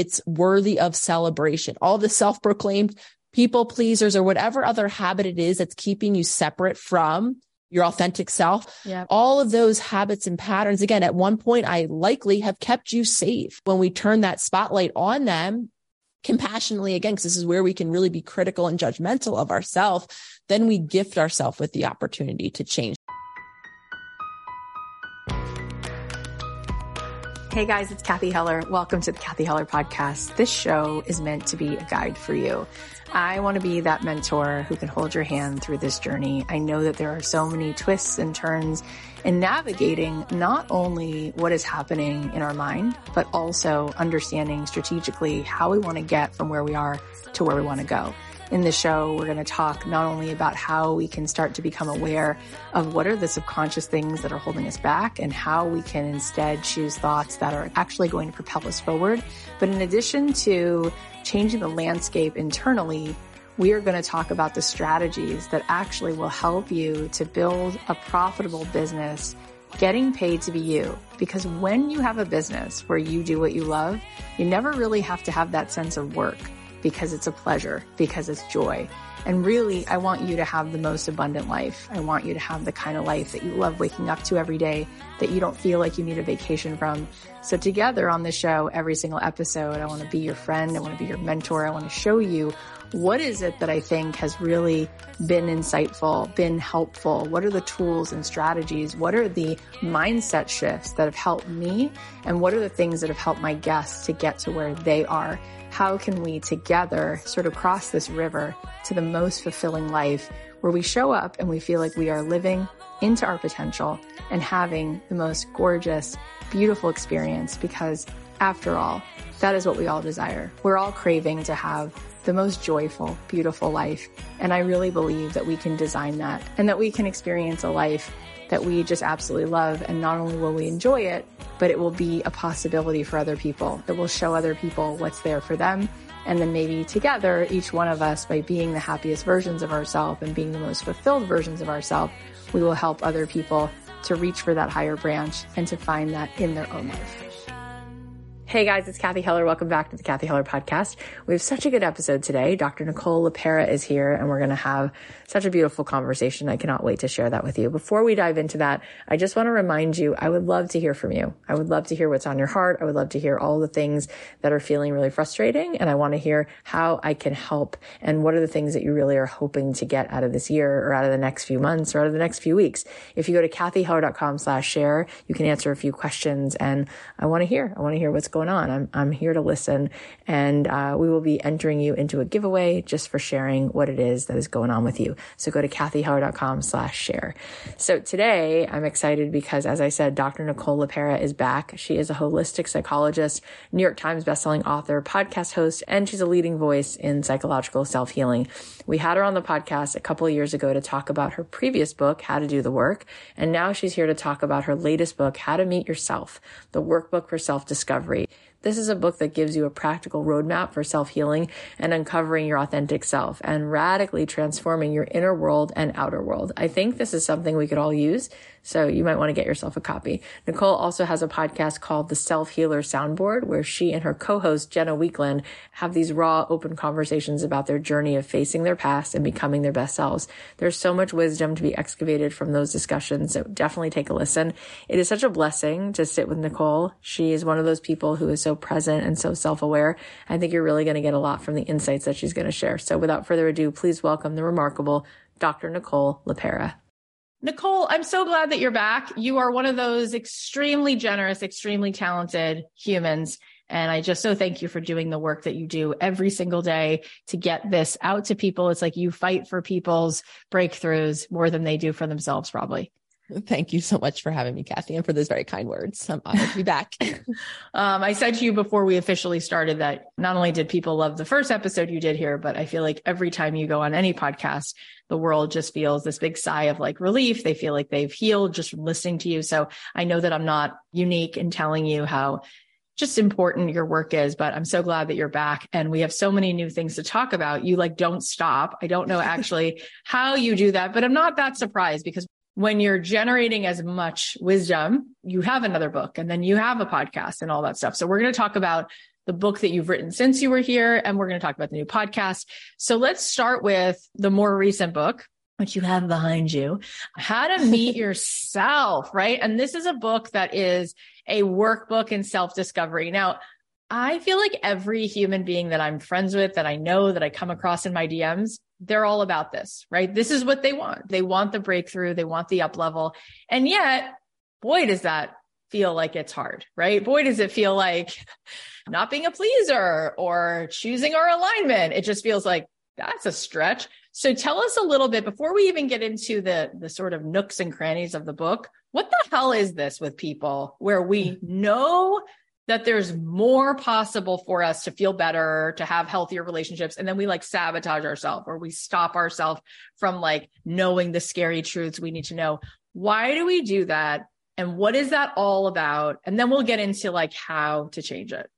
It's worthy of celebration. All the self proclaimed people pleasers or whatever other habit it is that's keeping you separate from your authentic self. Yeah. All of those habits and patterns, again, at one point, I likely have kept you safe. When we turn that spotlight on them compassionately again, because this is where we can really be critical and judgmental of ourselves, then we gift ourselves with the opportunity to change. Hey guys, it's Cathy Heller. Welcome to the Cathy Heller podcast. This show is meant to be a guide for you. I want to be that mentor who can hold your hand through this journey. I know that there are so many twists and turns in navigating not only what is happening in our mind, but also understanding strategically how we want to get from where we are to where we want to go. In the show, we're going to talk not only about how we can start to become aware of what are the subconscious things that are holding us back and how we can instead choose thoughts that are actually going to propel us forward. But in addition to changing the landscape internally, we are going to talk about the strategies that actually will help you to build a profitable business getting paid to be you. Because when you have a business where you do what you love, you never really have to have that sense of work because it's a pleasure, because it's joy. And really, I want you to have the most abundant life. I want you to have the kind of life that you love waking up to every day, that you don't feel like you need a vacation from. So together on the show, every single episode, I want to be your friend. I want to be your mentor. I want to show you what is it that I think has really been insightful, been helpful? What are the tools and strategies? What are the mindset shifts that have helped me? And what are the things that have helped my guests to get to where they are? How can we together sort of cross this river to the most fulfilling life where we show up and we feel like we are living into our potential and having the most gorgeous, beautiful experience because after all, that is what we all desire. We're all craving to have the most joyful, beautiful life. And I really believe that we can design that and that we can experience a life that we just absolutely love. And not only will we enjoy it, but it will be a possibility for other people. It will show other people what's there for them. And then maybe together, each one of us, by being the happiest versions of ourselves and being the most fulfilled versions of ourselves, we will help other people to reach for that higher branch and to find that in their own life. Hey guys, it's Cathy Heller. Welcome back to the Cathy Heller podcast. We have such a good episode today. Dr. Nicole LePera is here and we're going to have such a beautiful conversation. I cannot wait to share that with you. Before we dive into that, I just want to remind you, I would love to hear from you. I would love to hear what's on your heart. I would love to hear all the things that are feeling really frustrating. And I want to hear how I can help and what are the things that you really are hoping to get out of this year or out of the next few months or out of the next few weeks. If you go to cathyheller.com slash share, you can answer a few questions and I want to hear, I want to hear what's going going on. I'm, I'm here to listen and, uh, we will be entering you into a giveaway just for sharing what it is that is going on with you. So go to cathyheller.com slash share. So today I'm excited because as I said, Dr. Nicole LePera is back. She is a holistic psychologist, New York Times bestselling author, podcast host, and she's a leading voice in psychological self-healing. We had her on the podcast a couple years ago to talk about her previous book, How to Do the Work. And now she's here to talk about her latest book, How to Meet Yourself, the workbook for self-discovery. This is a book that gives you a practical roadmap for self-healing and uncovering your authentic self and radically transforming your inner world and outer world. I think this is something we could all use so you might want to get yourself a copy. Nicole also has a podcast called The Self Healer Soundboard, where she and her co-host Jenna Weakland have these raw, open conversations about their journey of facing their past and becoming their best selves. There's so much wisdom to be excavated from those discussions. So definitely take a listen. It is such a blessing to sit with Nicole. She is one of those people who is so present and so self-aware. I think you're really going to get a lot from the insights that she's going to share. So without further ado, please welcome the remarkable Dr. Nicole LePera. Nicole, I'm so glad that you're back. You are one of those extremely generous, extremely talented humans. And I just so thank you for doing the work that you do every single day to get this out to people. It's like you fight for people's breakthroughs more than they do for themselves, probably. Thank you so much for having me, Cathy, and for those very kind words. I'm honored to be back. um, I said to you before we officially started that not only did people love the first episode you did here, but I feel like every time you go on any podcast, the world just feels this big sigh of like relief. They feel like they've healed just from listening to you. So I know that I'm not unique in telling you how just important your work is, but I'm so glad that you're back and we have so many new things to talk about. You like don't stop. I don't know actually how you do that, but I'm not that surprised because when you're generating as much wisdom, you have another book and then you have a podcast and all that stuff. So we're going to talk about the book that you've written since you were here, and we're going to talk about the new podcast. So let's start with the more recent book, which you have behind you, How to Meet Yourself, right? And this is a book that is a workbook in self discovery. Now, I feel like every human being that I'm friends with, that I know, that I come across in my DMs, they're all about this, right? This is what they want. They want the breakthrough. They want the up level. And yet, boy, does that feel like it's hard, right? Boy, does it feel like not being a pleaser or choosing our alignment. It just feels like that's a stretch. So tell us a little bit before we even get into the the sort of nooks and crannies of the book. What the hell is this with people where we mm-hmm. know that there's more possible for us to feel better, to have healthier relationships. And then we like sabotage ourselves or we stop ourselves from like knowing the scary truths we need to know. Why do we do that? And what is that all about? And then we'll get into like how to change it.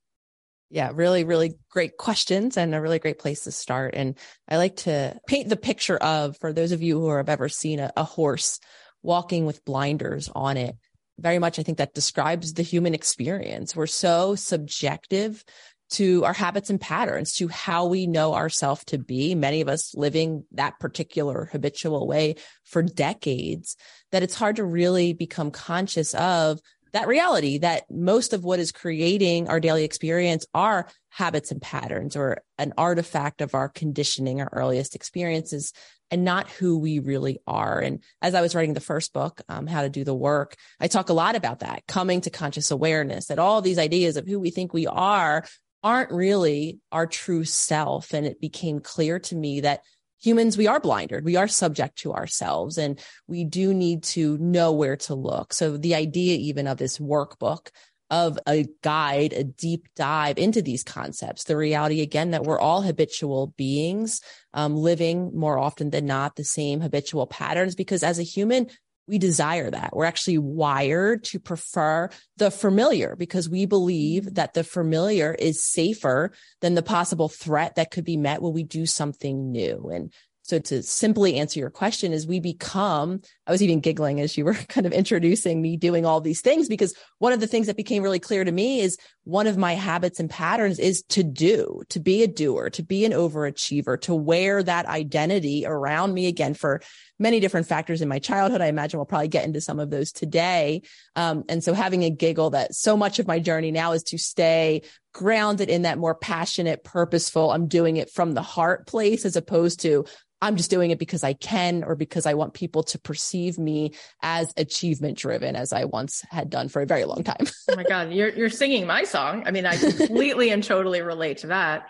Yeah, really, really great questions and a really great place to start. And I like to paint the picture of, for those of you who have ever seen a, a horse walking with blinders on it, very much, I think that describes the human experience. We're so subjective to our habits and patterns, to how we know ourselves to be. Many of us living that particular habitual way for decades, that it's hard to really become conscious of that reality that most of what is creating our daily experience are habits and patterns or an artifact of our conditioning, our earliest experiences and not who we really are. And as I was writing the first book, um, How to Do the Work, I talk a lot about that coming to conscious awareness that all these ideas of who we think we are aren't really our true self. And it became clear to me that humans, we are blinded. We are subject to ourselves and we do need to know where to look. So the idea even of this workbook of a guide, a deep dive into these concepts. The reality again that we're all habitual beings, um, living more often than not the same habitual patterns because as a human, we desire that. We're actually wired to prefer the familiar because we believe that the familiar is safer than the possible threat that could be met when we do something new. And so to simply answer your question is we become, I was even giggling as you were kind of introducing me doing all these things because one of the things that became really clear to me is one of my habits and patterns is to do, to be a doer, to be an overachiever, to wear that identity around me again for many different factors in my childhood. I imagine we'll probably get into some of those today. Um, and so having a giggle that so much of my journey now is to stay grounded in that more passionate, purposeful, I'm doing it from the heart place as opposed to I'm just doing it because I can or because I want people to perceive me as achievement driven as I once had done for a very long time. oh my God. You're, you're singing my song. I mean, I completely and totally relate to that.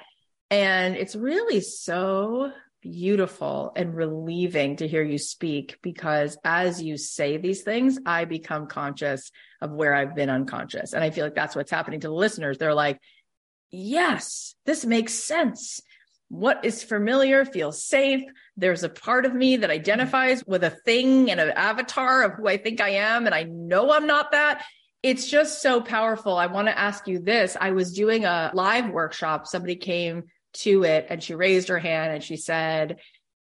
And it's really so beautiful and relieving to hear you speak because as you say these things, I become conscious of where I've been unconscious. And I feel like that's what's happening to the listeners. They're like, yes, this makes sense what is familiar feels safe. There's a part of me that identifies with a thing and an avatar of who I think I am. And I know I'm not that. It's just so powerful. I want to ask you this. I was doing a live workshop. Somebody came to it and she raised her hand and she said,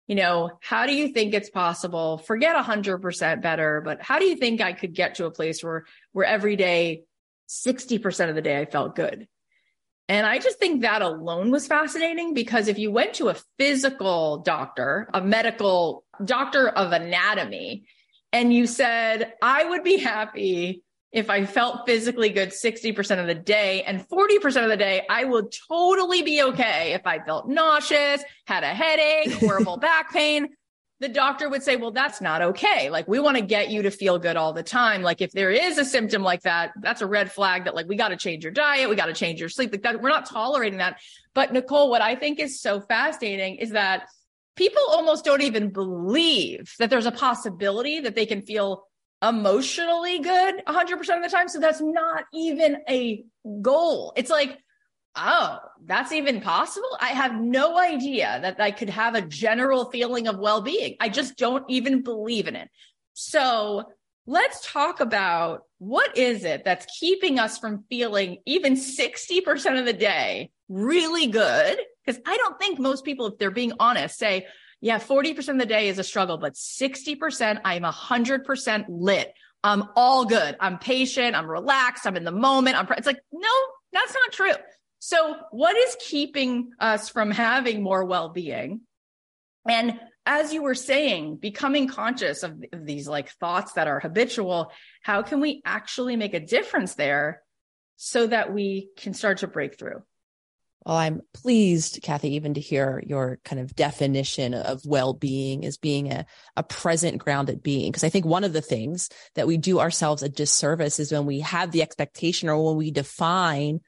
you know, how do you think it's possible? Forget 100% better, but how do you think I could get to a place where, where every day, 60% of the day I felt good? And I just think that alone was fascinating because if you went to a physical doctor, a medical doctor of anatomy, and you said, I would be happy if I felt physically good 60% of the day and 40% of the day, I would totally be okay if I felt nauseous, had a headache, horrible back pain the doctor would say, well, that's not okay. Like we want to get you to feel good all the time. Like if there is a symptom like that, that's a red flag that like we got to change your diet. We got to change your sleep. Like that, we're not tolerating that. But Nicole, what I think is so fascinating is that people almost don't even believe that there's a possibility that they can feel emotionally good 100% of the time. So that's not even a goal. It's like, oh, that's even possible. I have no idea that I could have a general feeling of well being. I just don't even believe in it. So let's talk about what is it that's keeping us from feeling even 60% of the day really good? Because I don't think most people, if they're being honest, say, yeah, 40% of the day is a struggle, but 60%, I'm 100% lit. I'm all good. I'm patient. I'm relaxed. I'm in the moment. I'm, it's like, no, that's not true. So, what is keeping us from having more well being? And as you were saying, becoming conscious of, these like thoughts that are habitual, how can we actually make a difference there so that we can start to break through? Well, I'm pleased, Cathy, even to hear your kind of definition of well-being as being a, a present grounded being. Because I think one of the things that we do ourselves a disservice is when we have the expectation or when we define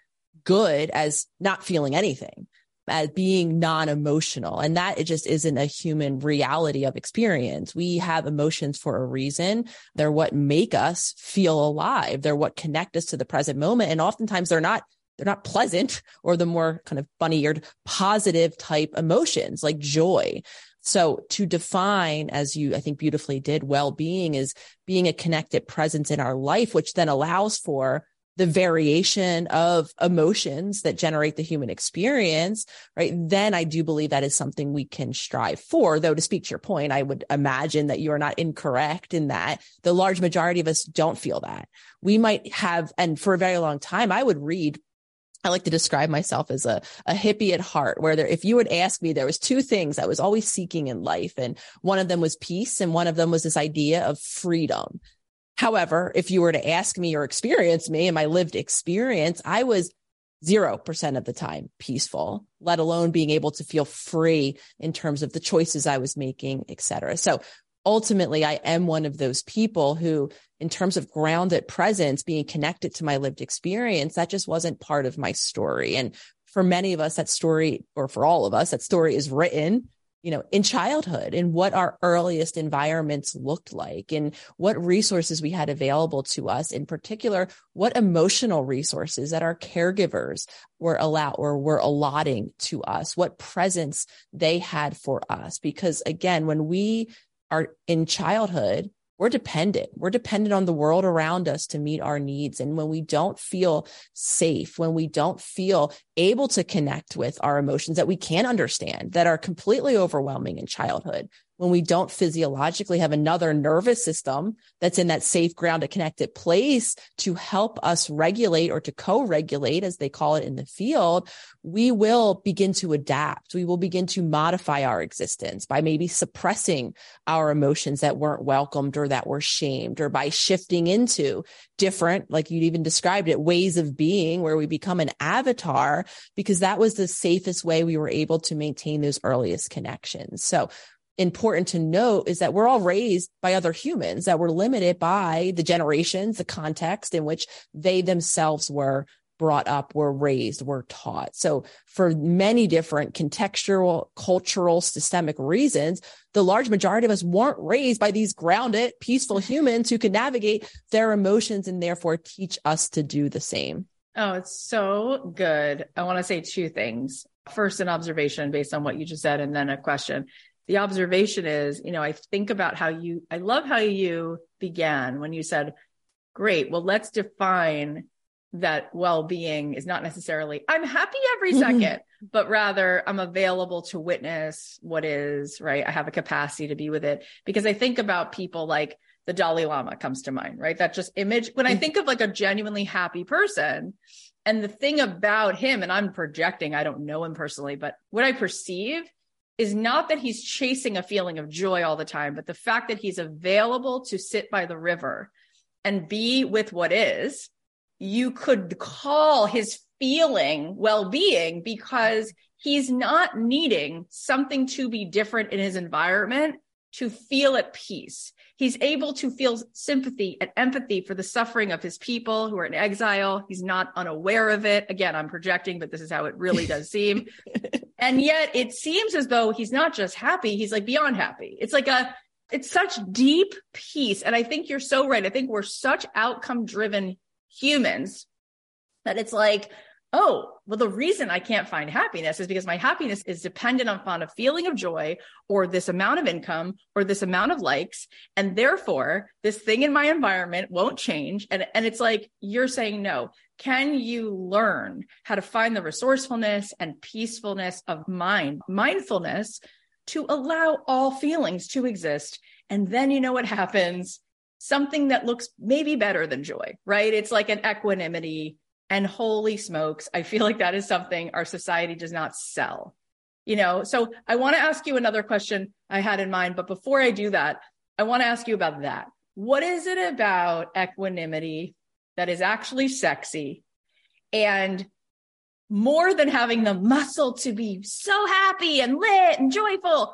good as not feeling anything as being non-emotional. And that it just isn't a human reality of experience. We have emotions for a reason. They're what make us feel alive. They're what connect us to the present moment. And oftentimes they're not they're not pleasant or the more kind of bunny-eared positive type emotions like joy. So to define, as you, I think beautifully did, well-being is being a connected presence in our life, which then allows for the variation of emotions that generate the human experience, right? Then I do believe that is something we can strive for. Though to speak to your point, I would imagine that you are not incorrect in that the large majority of us don't feel that. We might have, and for a very long time, I would read I like to describe myself as a, a hippie at heart, where there, if you would ask me, there was two things I was always seeking in life. And one of them was peace. And one of them was this idea of freedom. However, if you were to ask me or experience me and my lived experience, I was 0% of the time peaceful, let alone being able to feel free in terms of the choices I was making, et cetera. So ultimately, I am one of those people who, in terms of grounded presence, being connected to my lived experience, that just wasn't part of my story. And for many of us, that story, or for all of us, that story is written you know, in childhood and what our earliest environments looked like and what resources we had available to us. In particular, what emotional resources that our caregivers were allowed or were allotting to us, what presence they had for us. Because again, when we are in childhood, we're dependent. We're dependent on the world around us to meet our needs. And when we don't feel safe, when we don't feel able to connect with our emotions that we can understand, that are completely overwhelming in childhood, when we don't physiologically have another nervous system that's in that safe ground, a connected place to help us regulate or to co-regulate as they call it in the field we will begin to adapt. We will begin to modify our existence by maybe suppressing our emotions that weren't welcomed or that were shamed or by shifting into different like you even described it ways of being where we become an avatar because that was the safest way we were able to maintain those earliest connections. So important to note is that we're all raised by other humans that were limited by the generations, the context in which they themselves were brought up, were raised, were taught. So for many different contextual, cultural, systemic reasons, the large majority of us weren't raised by these grounded, peaceful humans who could navigate their emotions and therefore teach us to do the same. Oh, it's so good. I want to say two things. First, an observation based on what you just said, and then a question the observation is, you know, I think about how you, I love how you began when you said, great, well, let's define that well-being is not necessarily I'm happy every 2nd mm-hmm. but rather I'm available to witness what is, right? I have a capacity to be with it because I think about people like the Dalai Lama comes to mind, right? That just image when I mm-hmm. think of like a genuinely happy person and the thing about him and I'm projecting, I don't know him personally, but what I perceive is not that he's chasing a feeling of joy all the time, but the fact that he's available to sit by the river and be with what is, you could call his feeling well being because he's not needing something to be different in his environment to feel at peace. He's able to feel sympathy and empathy for the suffering of his people who are in exile. He's not unaware of it. Again, I'm projecting, but this is how it really does seem. and yet it seems as though he's not just happy, he's like beyond happy. It's like a, it's such deep peace. And I think you're so right. I think we're such outcome driven humans that it's like, oh, well, the reason I can't find happiness is because my happiness is dependent upon a feeling of joy or this amount of income or this amount of likes. And therefore, this thing in my environment won't change. And, and it's like, you're saying no. Can you learn how to find the resourcefulness and peacefulness of mind, mindfulness to allow all feelings to exist? And then you know what happens? Something that looks maybe better than joy, right? It's like an equanimity And holy smokes, I feel like that is something our society does not sell. You know, so I want to ask you another question I had in mind, but before I do that, I want to ask you about that. What is it about equanimity that is actually sexy and more than having the muscle to be so happy and lit and joyful?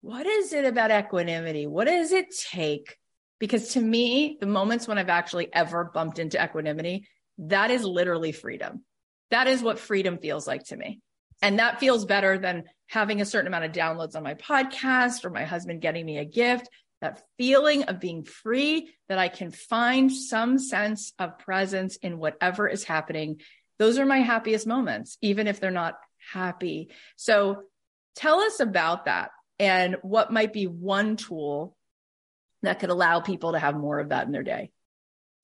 What is it about equanimity? What does it take? Because to me, the moments when I've actually ever bumped into equanimity that is literally freedom. That is what freedom feels like to me. And that feels better than having a certain amount of downloads on my podcast or my husband getting me a gift. That feeling of being free, that I can find some sense of presence in whatever is happening. Those are my happiest moments, even if they're not happy. So tell us about that and what might be one tool that could allow people to have more of that in their day.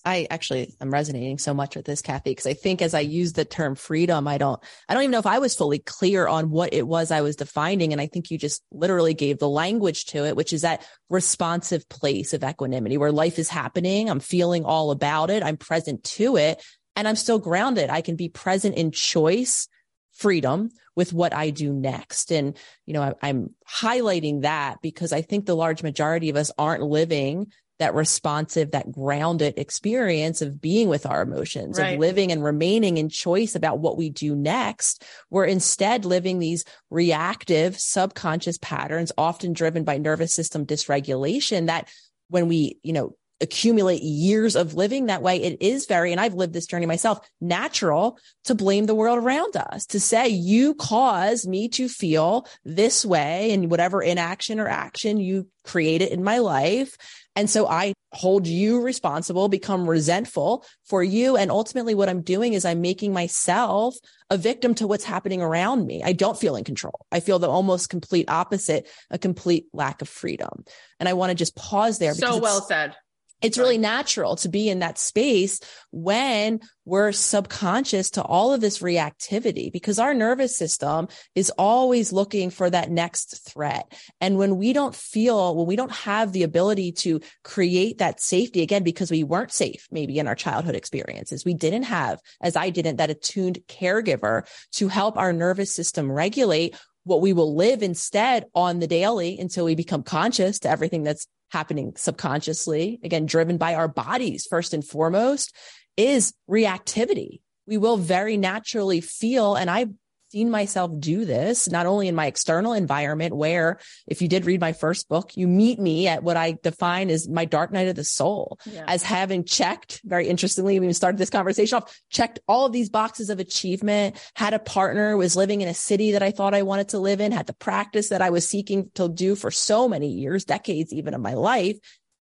I actually am resonating so much with this, Cathy, because I think as I use the term freedom, I don't, I don't even know if I was fully clear on what it was I was defining. And I think you just literally gave the language to it, which is that responsive place of equanimity where life is happening. I'm feeling all about it. I'm present to it and I'm still grounded. I can be present in choice, freedom with what I do next. And, you know, I, am highlighting that because I think the large majority of us aren't living that responsive, that grounded experience of being with our emotions, right. of living and remaining in choice about what we do next. We're instead living these reactive subconscious patterns, often driven by nervous system dysregulation that when we, you know, accumulate years of living that way, it is very, and I've lived this journey myself, natural to blame the world around us, to say, you cause me to feel this way and whatever inaction or action you created in my life. And so I hold you responsible, become resentful for you. And ultimately what I'm doing is I'm making myself a victim to what's happening around me. I don't feel in control. I feel the almost complete opposite, a complete lack of freedom. And I want to just pause there. So well said it's really natural to be in that space when we're subconscious to all of this reactivity because our nervous system is always looking for that next threat. And when we don't feel, when we don't have the ability to create that safety again, because we weren't safe maybe in our childhood experiences, we didn't have, as I didn't, that attuned caregiver to help our nervous system regulate what we will live instead on the daily until we become conscious to everything that's happening subconsciously, again, driven by our bodies first and foremost, is reactivity. We will very naturally feel, and I seen myself do this, not only in my external environment, where if you did read my first book, you meet me at what I define as my dark night of the soul, yeah. as having checked very interestingly, we started this conversation off, checked all of these boxes of achievement, had a partner, was living in a city that I thought I wanted to live in, had the practice that I was seeking to do for so many years, decades even of my life.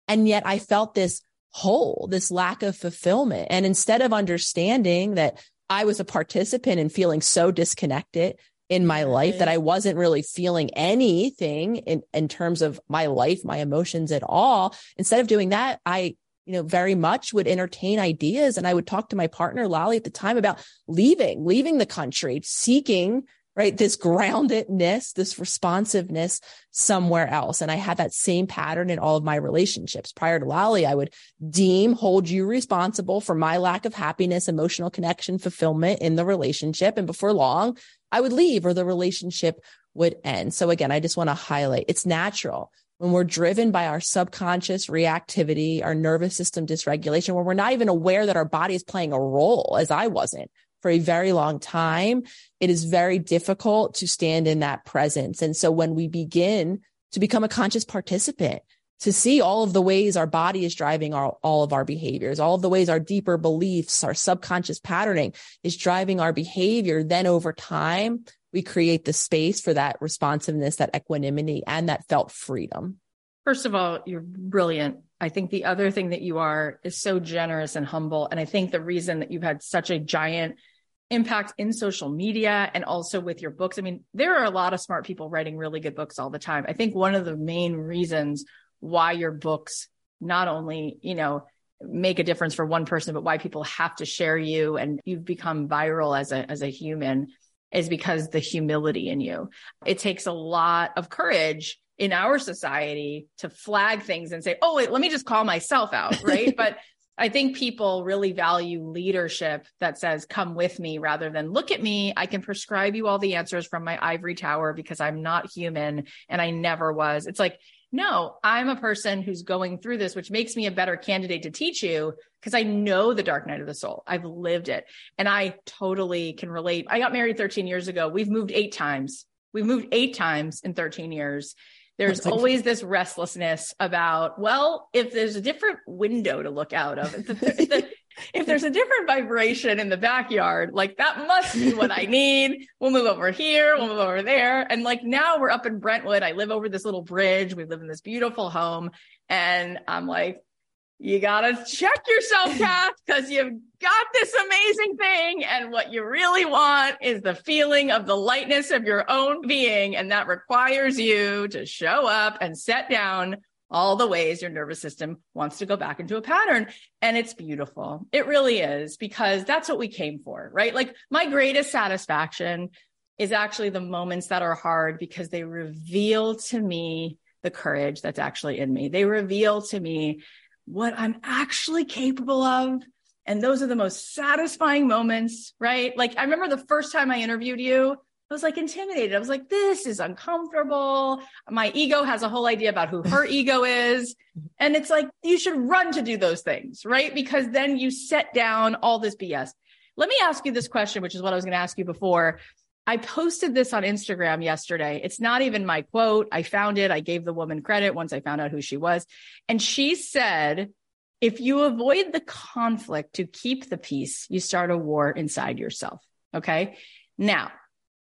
And yet I felt this hole, this lack of fulfillment. And instead of understanding that I was a participant in feeling so disconnected in my life that I wasn't really feeling anything in, in terms of my life, my emotions at all. Instead of doing that, I, you know, very much would entertain ideas and I would talk to my partner, Lolly, at the time about leaving, leaving the country, seeking right? This groundedness, this responsiveness somewhere else. And I had that same pattern in all of my relationships. Prior to Lolly, I would deem, hold you responsible for my lack of happiness, emotional connection, fulfillment in the relationship. And before long, I would leave or the relationship would end. So again, I just want to highlight it's natural when we're driven by our subconscious reactivity, our nervous system dysregulation, when we're not even aware that our body is playing a role, as I wasn't for a very long time, it is very difficult to stand in that presence. And so when we begin to become a conscious participant, to see all of the ways our body is driving our, all of our behaviors, all of the ways our deeper beliefs, our subconscious patterning is driving our behavior, then over time, we create the space for that responsiveness, that equanimity, and that felt freedom. First of all, you're brilliant. I think the other thing that you are is so generous and humble. And I think the reason that you've had such a giant impact in social media and also with your books. I mean, there are a lot of smart people writing really good books all the time. I think one of the main reasons why your books not only, you know, make a difference for one person, but why people have to share you and you've become viral as a as a human is because the humility in you. It takes a lot of courage in our society to flag things and say, "Oh, wait, let me just call myself out," right? but I think people really value leadership that says, come with me rather than look at me. I can prescribe you all the answers from my ivory tower because I'm not human and I never was. It's like, no, I'm a person who's going through this, which makes me a better candidate to teach you because I know the dark night of the soul. I've lived it and I totally can relate. I got married 13 years ago. We've moved eight times. We've moved eight times in 13 years there's always this restlessness about, well, if there's a different window to look out of, if, the, if there's a different vibration in the backyard, like that must be what I need. We'll move over here, we'll move over there. And like now we're up in Brentwood. I live over this little bridge. We live in this beautiful home. And I'm like, you got to check yourself, Cath, because you've got this amazing thing. And what you really want is the feeling of the lightness of your own being. And that requires you to show up and set down all the ways your nervous system wants to go back into a pattern. And it's beautiful. It really is because that's what we came for, right? Like my greatest satisfaction is actually the moments that are hard because they reveal to me the courage that's actually in me. They reveal to me what I'm actually capable of. And those are the most satisfying moments, right? Like I remember the first time I interviewed you, I was like intimidated. I was like, this is uncomfortable. My ego has a whole idea about who her ego is. And it's like, you should run to do those things, right? Because then you set down all this BS. Let me ask you this question, which is what I was going to ask you before. I posted this on Instagram yesterday. It's not even my quote. I found it. I gave the woman credit once I found out who she was. And she said, if you avoid the conflict to keep the peace, you start a war inside yourself. Okay. Now,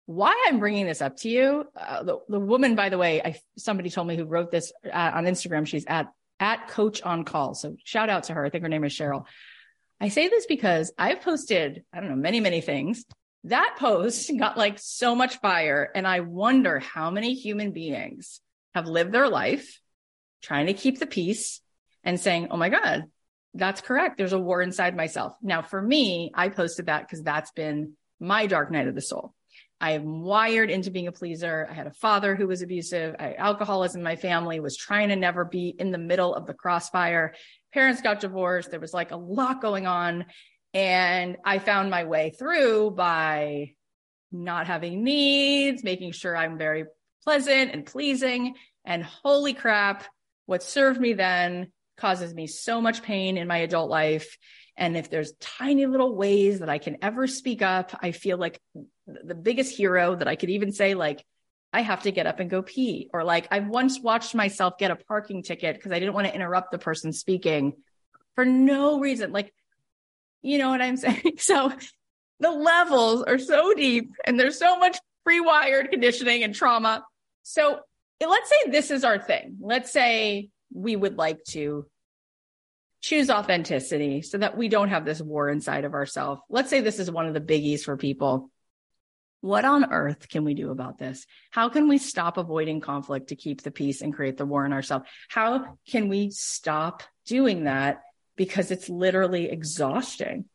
why I'm bringing this up to you, uh, the, the, woman, by the way, I, somebody told me who wrote this uh, on Instagram. She's at, at coach on call. So shout out to her. I think her name is Cheryl. I say this because I've posted, I don't know, many, many things that post got like so much fire. And I wonder how many human beings have lived their life trying to keep the peace and saying, Oh my God, that's correct. There's a war inside myself. Now, for me, I posted that because that's been my dark night of the soul. I am wired into being a pleaser. I had a father who was abusive. I, alcoholism in my family was trying to never be in the middle of the crossfire. Parents got divorced. There was like a lot going on. And I found my way through by not having needs, making sure I'm very pleasant and pleasing. And holy crap, what served me then causes me so much pain in my adult life. And if there's tiny little ways that I can ever speak up, I feel like the biggest hero that I could even say, like, I have to get up and go pee. Or like, I've once watched myself get a parking ticket because I didn't want to interrupt the person speaking for no reason. Like, you know what I'm saying? So the levels are so deep and there's so much pre-wired conditioning and trauma. So let's say this is our thing. Let's say we would like to choose authenticity so that we don't have this war inside of ourselves. Let's say this is one of the biggies for people. What on earth can we do about this? How can we stop avoiding conflict to keep the peace and create the war in ourselves? How can we stop doing that because it's literally exhausting.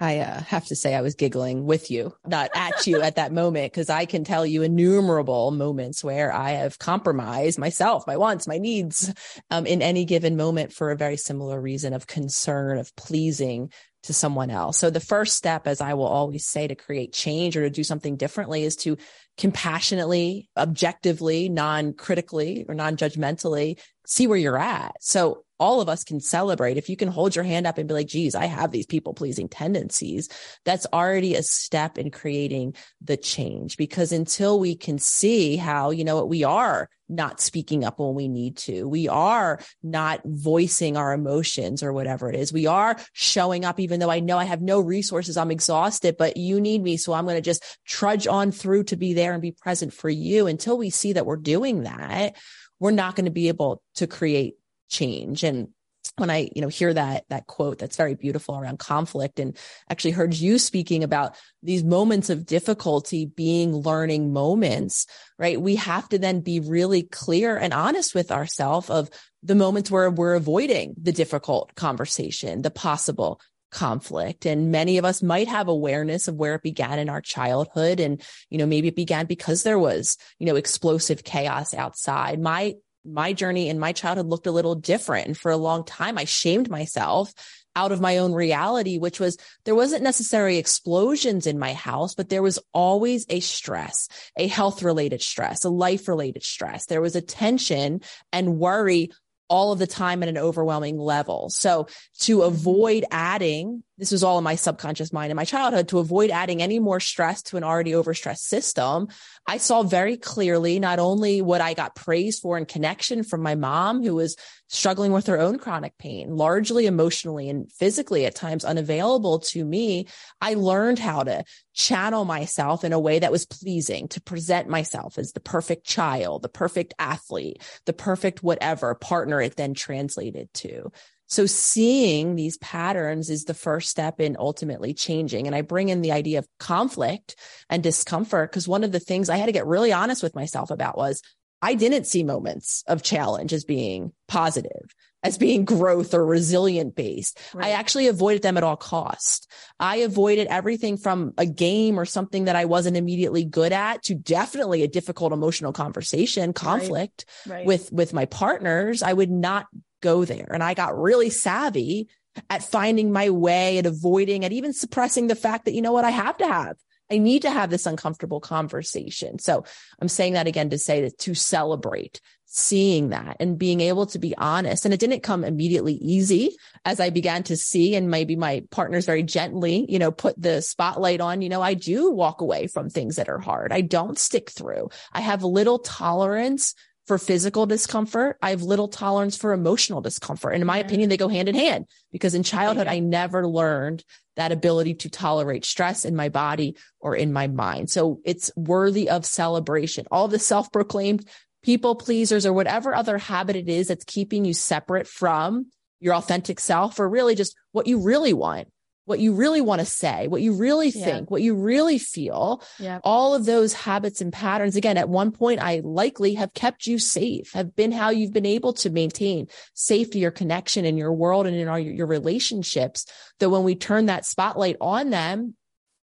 I uh, have to say, I was giggling with you, not at you at that moment, because I can tell you innumerable moments where I have compromised myself, my wants, my needs um, in any given moment for a very similar reason of concern, of pleasing to someone else. So the first step, as I will always say, to create change or to do something differently is to compassionately, objectively, non critically or non judgmentally see where you're at. So all of us can celebrate. If you can hold your hand up and be like, geez, I have these people pleasing tendencies, that's already a step in creating the change. Because until we can see how, you know what, we are not speaking up when we need to, we are not voicing our emotions or whatever it is. We are showing up, even though I know I have no resources. I'm exhausted, but you need me. So I'm going to just trudge on through to be there and be present for you until we see that we're doing that. We're not going to be able to create change. And when I, you know, hear that, that quote that's very beautiful around conflict and actually heard you speaking about these moments of difficulty being learning moments, right? We have to then be really clear and honest with ourselves of the moments where we're avoiding the difficult conversation, the possible conflict. And many of us might have awareness of where it began in our childhood. And, you know, maybe it began because there was, you know, explosive chaos outside. My my journey in my childhood looked a little different. And for a long time, I shamed myself out of my own reality, which was there wasn't necessarily explosions in my house, but there was always a stress, a health related stress, a life related stress. There was a tension and worry all of the time at an overwhelming level. So to avoid adding, this was all in my subconscious mind in my childhood, to avoid adding any more stress to an already overstressed system, I saw very clearly not only what I got praise for and connection from my mom, who was struggling with her own chronic pain, largely emotionally and physically at times unavailable to me. I learned how to channel myself in a way that was pleasing to present myself as the perfect child, the perfect athlete, the perfect whatever partner it then translated to. So seeing these patterns is the first step in ultimately changing. And I bring in the idea of conflict and discomfort because one of the things I had to get really honest with myself about was I didn't see moments of challenge as being positive, as being growth or resilient based. Right. I actually avoided them at all cost. I avoided everything from a game or something that I wasn't immediately good at to definitely a difficult emotional conversation, conflict right. Right. with, with my partners. I would not go there. And I got really savvy at finding my way at avoiding and even suppressing the fact that, you know what, I have to have. I need to have this uncomfortable conversation. So I'm saying that again to say that to celebrate seeing that and being able to be honest. And it didn't come immediately easy as I began to see and maybe my partners very gently, you know, put the spotlight on, you know, I do walk away from things that are hard. I don't stick through. I have little tolerance for physical discomfort. I have little tolerance for emotional discomfort. And in my opinion, they go hand in hand because in childhood. I never learned that ability to tolerate stress in my body or in my mind. So it's worthy of celebration. All the self proclaimed people pleasers or whatever other habit it is that's keeping you separate from your authentic self or really just what you really want what you really want to say, what you really think, yeah. what you really feel, yeah. all of those habits and patterns. Again, at one point, I likely have kept you safe, have been how you've been able to maintain safety or connection in your world and in our, your relationships. That when we turn that spotlight on them,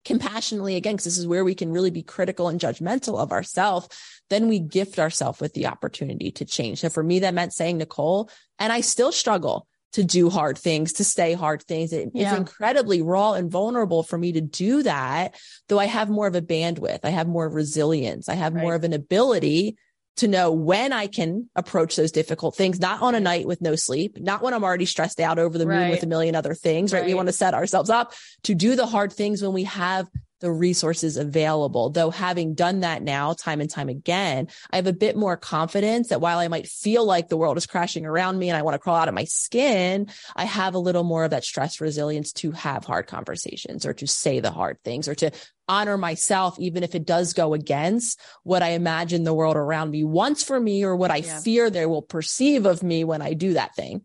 compassionately again because this is where we can really be critical and judgmental of ourselves then we gift ourselves with the opportunity to change so for me that meant saying nicole and i still struggle to do hard things, to say hard things. It, yeah. It's incredibly raw and vulnerable for me to do that, though I have more of a bandwidth. I have more resilience. I have right. more of an ability to know when I can approach those difficult things, not on a night with no sleep, not when I'm already stressed out over the moon right. with a million other things, right? right? We want to set ourselves up to do the hard things when we have the resources available. Though having done that now time and time again, I have a bit more confidence that while I might feel like the world is crashing around me and I want to crawl out of my skin, I have a little more of that stress resilience to have hard conversations or to say the hard things or to honor myself, even if it does go against what I imagine the world around me wants for me or what I yeah. fear they will perceive of me when I do that thing.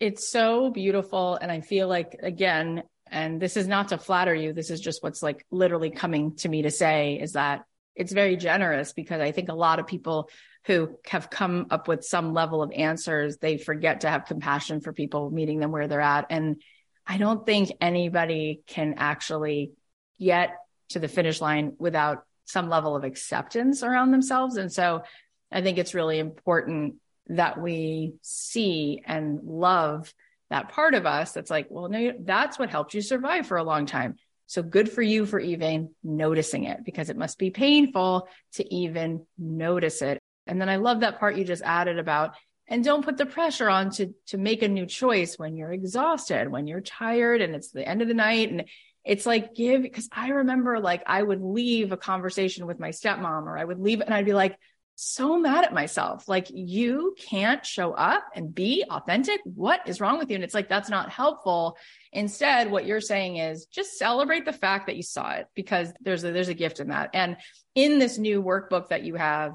It's so beautiful. And I feel like, again, and this is not to flatter you. This is just what's like literally coming to me to say is that it's very generous because I think a lot of people who have come up with some level of answers, they forget to have compassion for people meeting them where they're at. And I don't think anybody can actually get to the finish line without some level of acceptance around themselves. And so I think it's really important that we see and love that part of us that's like, well, no, that's what helped you survive for a long time. So good for you for even noticing it because it must be painful to even notice it. And then I love that part you just added about and don't put the pressure on to to make a new choice when you're exhausted, when you're tired and it's the end of the night and it's like give because I remember like I would leave a conversation with my stepmom or I would leave and I'd be like so mad at myself. Like, you can't show up and be authentic. What is wrong with you? And it's like, that's not helpful. Instead, what you're saying is just celebrate the fact that you saw it because there's a, there's a gift in that. And in this new workbook that you have,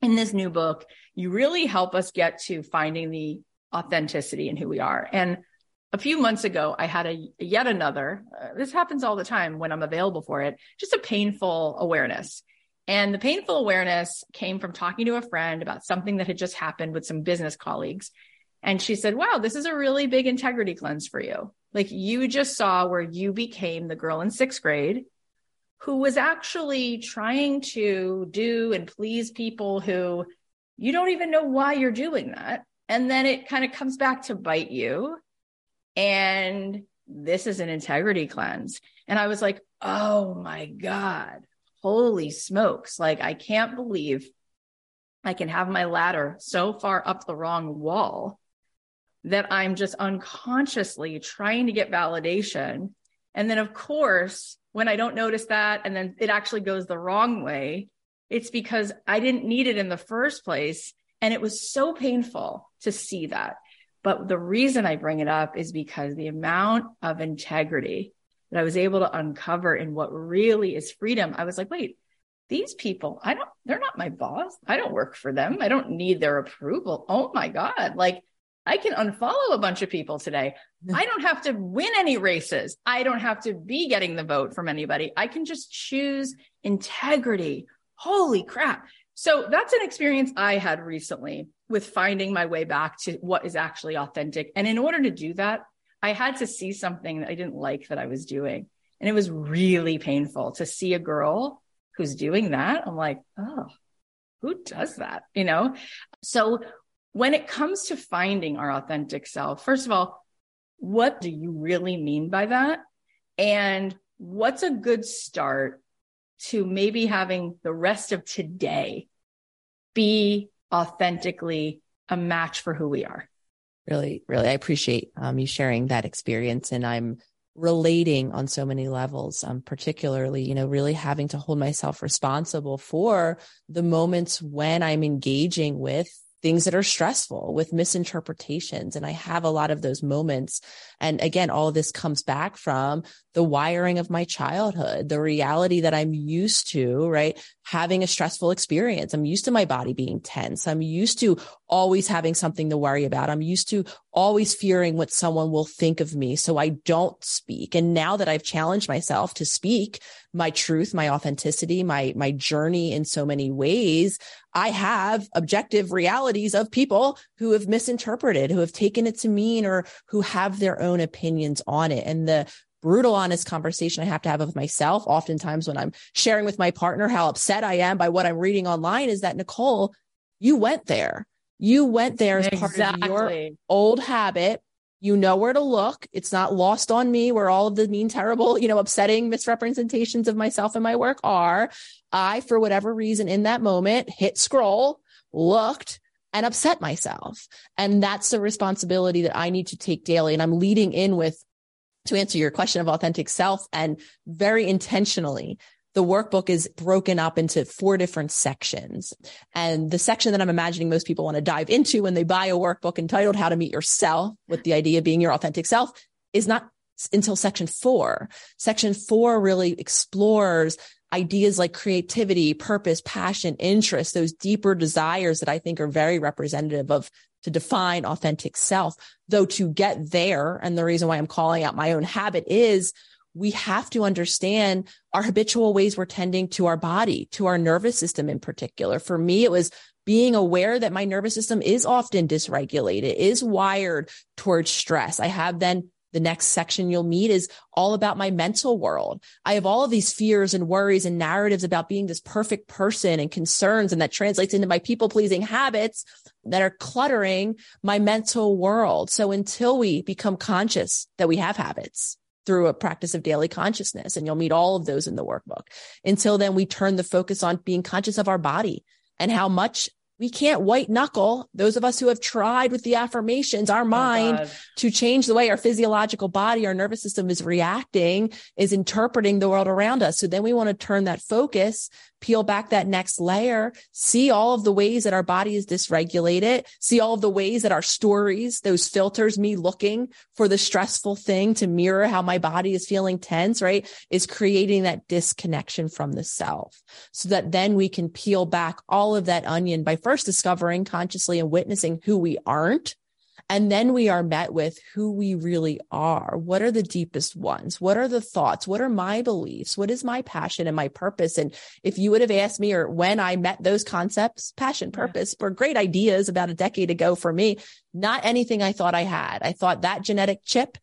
in this new book, you really help us get to finding the authenticity in who we are. And a few months ago, I had a yet another, uh, this happens all the time when I'm available for it, just a painful awareness. And the painful awareness came from talking to a friend about something that had just happened with some business colleagues. And she said, Wow, this is a really big integrity cleanse for you. Like you just saw where you became the girl in sixth grade who was actually trying to do and please people who you don't even know why you're doing that. And then it kind of comes back to bite you. And this is an integrity cleanse. And I was like, oh my God, holy smokes. Like, I can't believe I can have my ladder so far up the wrong wall that I'm just unconsciously trying to get validation. And then, of course, when I don't notice that and then it actually goes the wrong way, it's because I didn't need it in the first place. And it was so painful to see that. But the reason I bring it up is because the amount of integrity that I was able to uncover in what really is freedom, I was like, wait, these people, I don't, they're not my boss. I don't work for them. I don't need their approval. Oh my God. Like I can unfollow a bunch of people today. I don't have to win any races. I don't have to be getting the vote from anybody. I can just choose integrity. Holy crap. So that's an experience I had recently with finding my way back to what is actually authentic. And in order to do that, I had to see something that I didn't like that I was doing. And it was really painful to see a girl who's doing that, I'm like, oh, who does that? You know? So when it comes to finding our authentic self, first of all, what do you really mean by that? And what's a good start to maybe having the rest of today be authentically a match for who we are? Really, really, I appreciate um, you sharing that experience. And I'm relating on so many levels um, particularly you know really having to hold myself responsible for the moments when i'm engaging with things that are stressful with misinterpretations. And I have a lot of those moments. And again, all this comes back from the wiring of my childhood, the reality that I'm used to, right? Having a stressful experience. I'm used to my body being tense. I'm used to always having something to worry about. I'm used to always fearing what someone will think of me. So I don't speak. And now that I've challenged myself to speak my truth, my authenticity, my, my journey in so many ways, I have objective realities of people who have misinterpreted, who have taken it to mean or who have their own opinions on it. And the brutal, honest conversation I have to have with myself, oftentimes when I'm sharing with my partner how upset I am by what I'm reading online is that Nicole, you went there. You went there as exactly. part of your old habit you know where to look. It's not lost on me where all of the mean, terrible, you know, upsetting misrepresentations of myself and my work are. I, for whatever reason in that moment, hit scroll, looked, and upset myself. And that's the responsibility that I need to take daily. And I'm leading in with to answer your question of authentic self and very intentionally the workbook is broken up into four different sections. And the section that I'm imagining most people want to dive into when they buy a workbook entitled How to Meet Yourself with the idea being your authentic self is not until section four. Section four really explores ideas like creativity, purpose, passion, interest, those deeper desires that I think are very representative of to define authentic self. Though to get there, and the reason why I'm calling out my own habit is we have to understand our habitual ways we're tending to our body, to our nervous system in particular. For me, it was being aware that my nervous system is often dysregulated, is wired towards stress. I have then the next section you'll meet is all about my mental world. I have all of these fears and worries and narratives about being this perfect person and concerns. And that translates into my people pleasing habits that are cluttering my mental world. So until we become conscious that we have habits, through a practice of daily consciousness. And you'll meet all of those in the workbook. Until then, we turn the focus on being conscious of our body and how much we can't white knuckle those of us who have tried with the affirmations, our oh, mind oh to change the way our physiological body, our nervous system is reacting, is interpreting the world around us. So then we want to turn that focus peel back that next layer, see all of the ways that our body is dysregulated, see all of the ways that our stories, those filters, me looking for the stressful thing to mirror how my body is feeling tense, right? Is creating that disconnection from the self so that then we can peel back all of that onion by first discovering consciously and witnessing who we aren't and then we are met with who we really are. What are the deepest ones? What are the thoughts? What are my beliefs? What is my passion and my purpose? And if you would have asked me or when I met those concepts, passion, purpose were great ideas about a decade ago for me, not anything I thought I had. I thought that genetic chip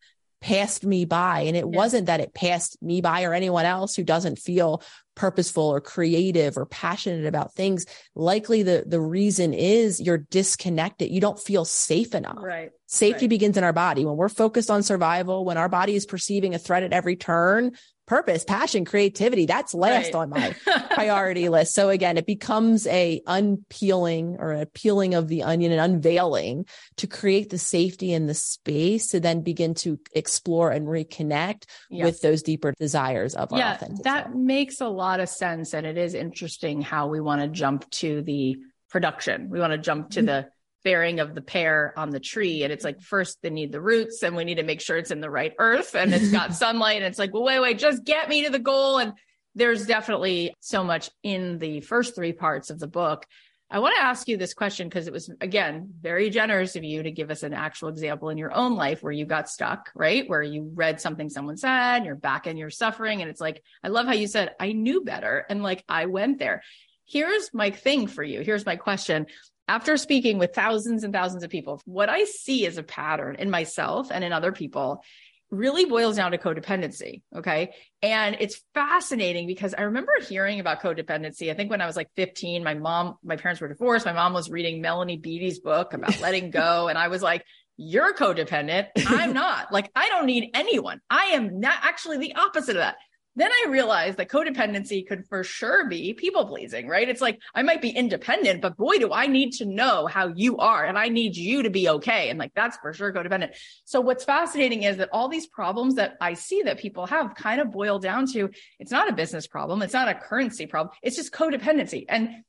passed me by. And it yeah. wasn't that it passed me by or anyone else who doesn't feel purposeful or creative or passionate about things. Likely the, the reason is you're disconnected. You don't feel safe enough. Right. Safety right. begins in our body. When we're focused on survival, when our body is perceiving a threat at every turn, purpose, passion, creativity. That's last right. on my priority list. So again, it becomes a unpeeling or a peeling of the onion and unveiling to create the safety and the space to then begin to explore and reconnect yeah. with those deeper desires of yeah, our authentic. That self. makes a lot of sense. And it is interesting how we want to jump to the production. We want to jump to mm-hmm. the bearing of the pear on the tree. And it's like, first they need the roots and we need to make sure it's in the right earth and it's got sunlight. And it's like, well, wait, wait, just get me to the goal. And there's definitely so much in the first three parts of the book. I want to ask you this question because it was, again, very generous of you to give us an actual example in your own life where you got stuck, right? Where you read something someone said, you're back in your suffering. And it's like, I love how you said, I knew better. And like, I went there. Here's my thing for you. Here's my question after speaking with thousands and thousands of people, what I see as a pattern in myself and in other people really boils down to codependency. Okay. And it's fascinating because I remember hearing about codependency. I think when I was like 15, my mom, my parents were divorced. My mom was reading Melody Beattie's book about letting go. And I was like, you're codependent. I'm not. like, I don't need anyone. I am not actually the opposite of that. Then I realized that codependency could for sure be people pleasing, right? It's like I might be independent, but boy, do I need to know how you are and I need you to be okay. And like that's for sure codependent. So what's fascinating is that all these problems that I see that people have kind of boil down to it's not a business problem, it's not a currency problem, it's just codependency. And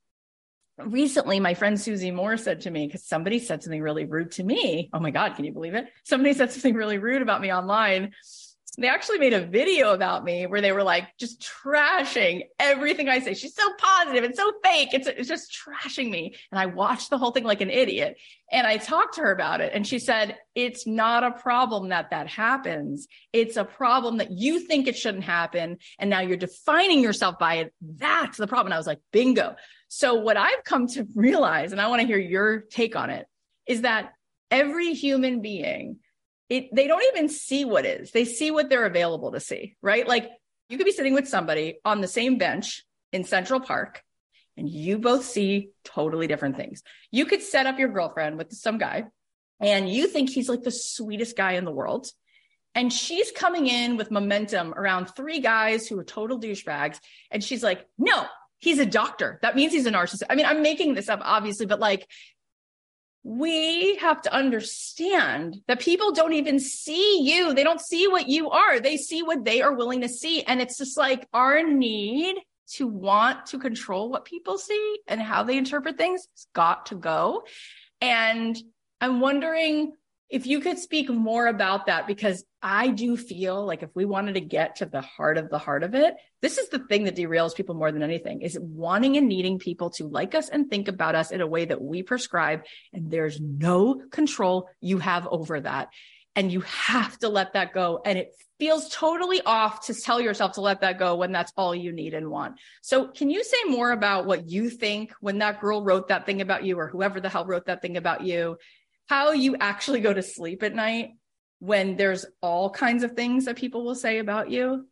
recently my friend Susie Moore said to me, because somebody said something really rude to me. Oh my God, can you believe it? Somebody said something really rude about me online they actually made a video about me where they were like just trashing everything I say. She's so positive and so fake. It's, it's just trashing me. And I watched the whole thing like an idiot. And I talked to her about it. And she said, it's not a problem that that happens. It's a problem that you think it shouldn't happen. And now you're defining yourself by it. That's the problem. And I was like, bingo. So what I've come to realize, and I want to hear your take on it, is that every human being it they don't even see what is. They see what they're available to see, right? Like you could be sitting with somebody on the same bench in Central Park and you both see totally different things. You could set up your girlfriend with some guy and you think he's like the sweetest guy in the world. And she's coming in with momentum around three guys who are total douchebags. And she's like, no, he's a doctor. That means he's a narcissist. I mean, I'm making this up, obviously, but like we have to understand that people don't even see you. They don't see what you are. They see what they are willing to see. And it's just like our need to want to control what people see and how they interpret things has got to go. And I'm wondering if you could speak more about that, because I do feel like if we wanted to get to the heart of the heart of it, this is the thing that derails people more than anything is wanting and needing people to like us and think about us in a way that we prescribe. And there's no control you have over that. And you have to let that go. And it feels totally off to tell yourself to let that go when that's all you need and want. So can you say more about what you think when that girl wrote that thing about you or whoever the hell wrote that thing about you how you actually go to sleep at night when there's all kinds of things that people will say about you.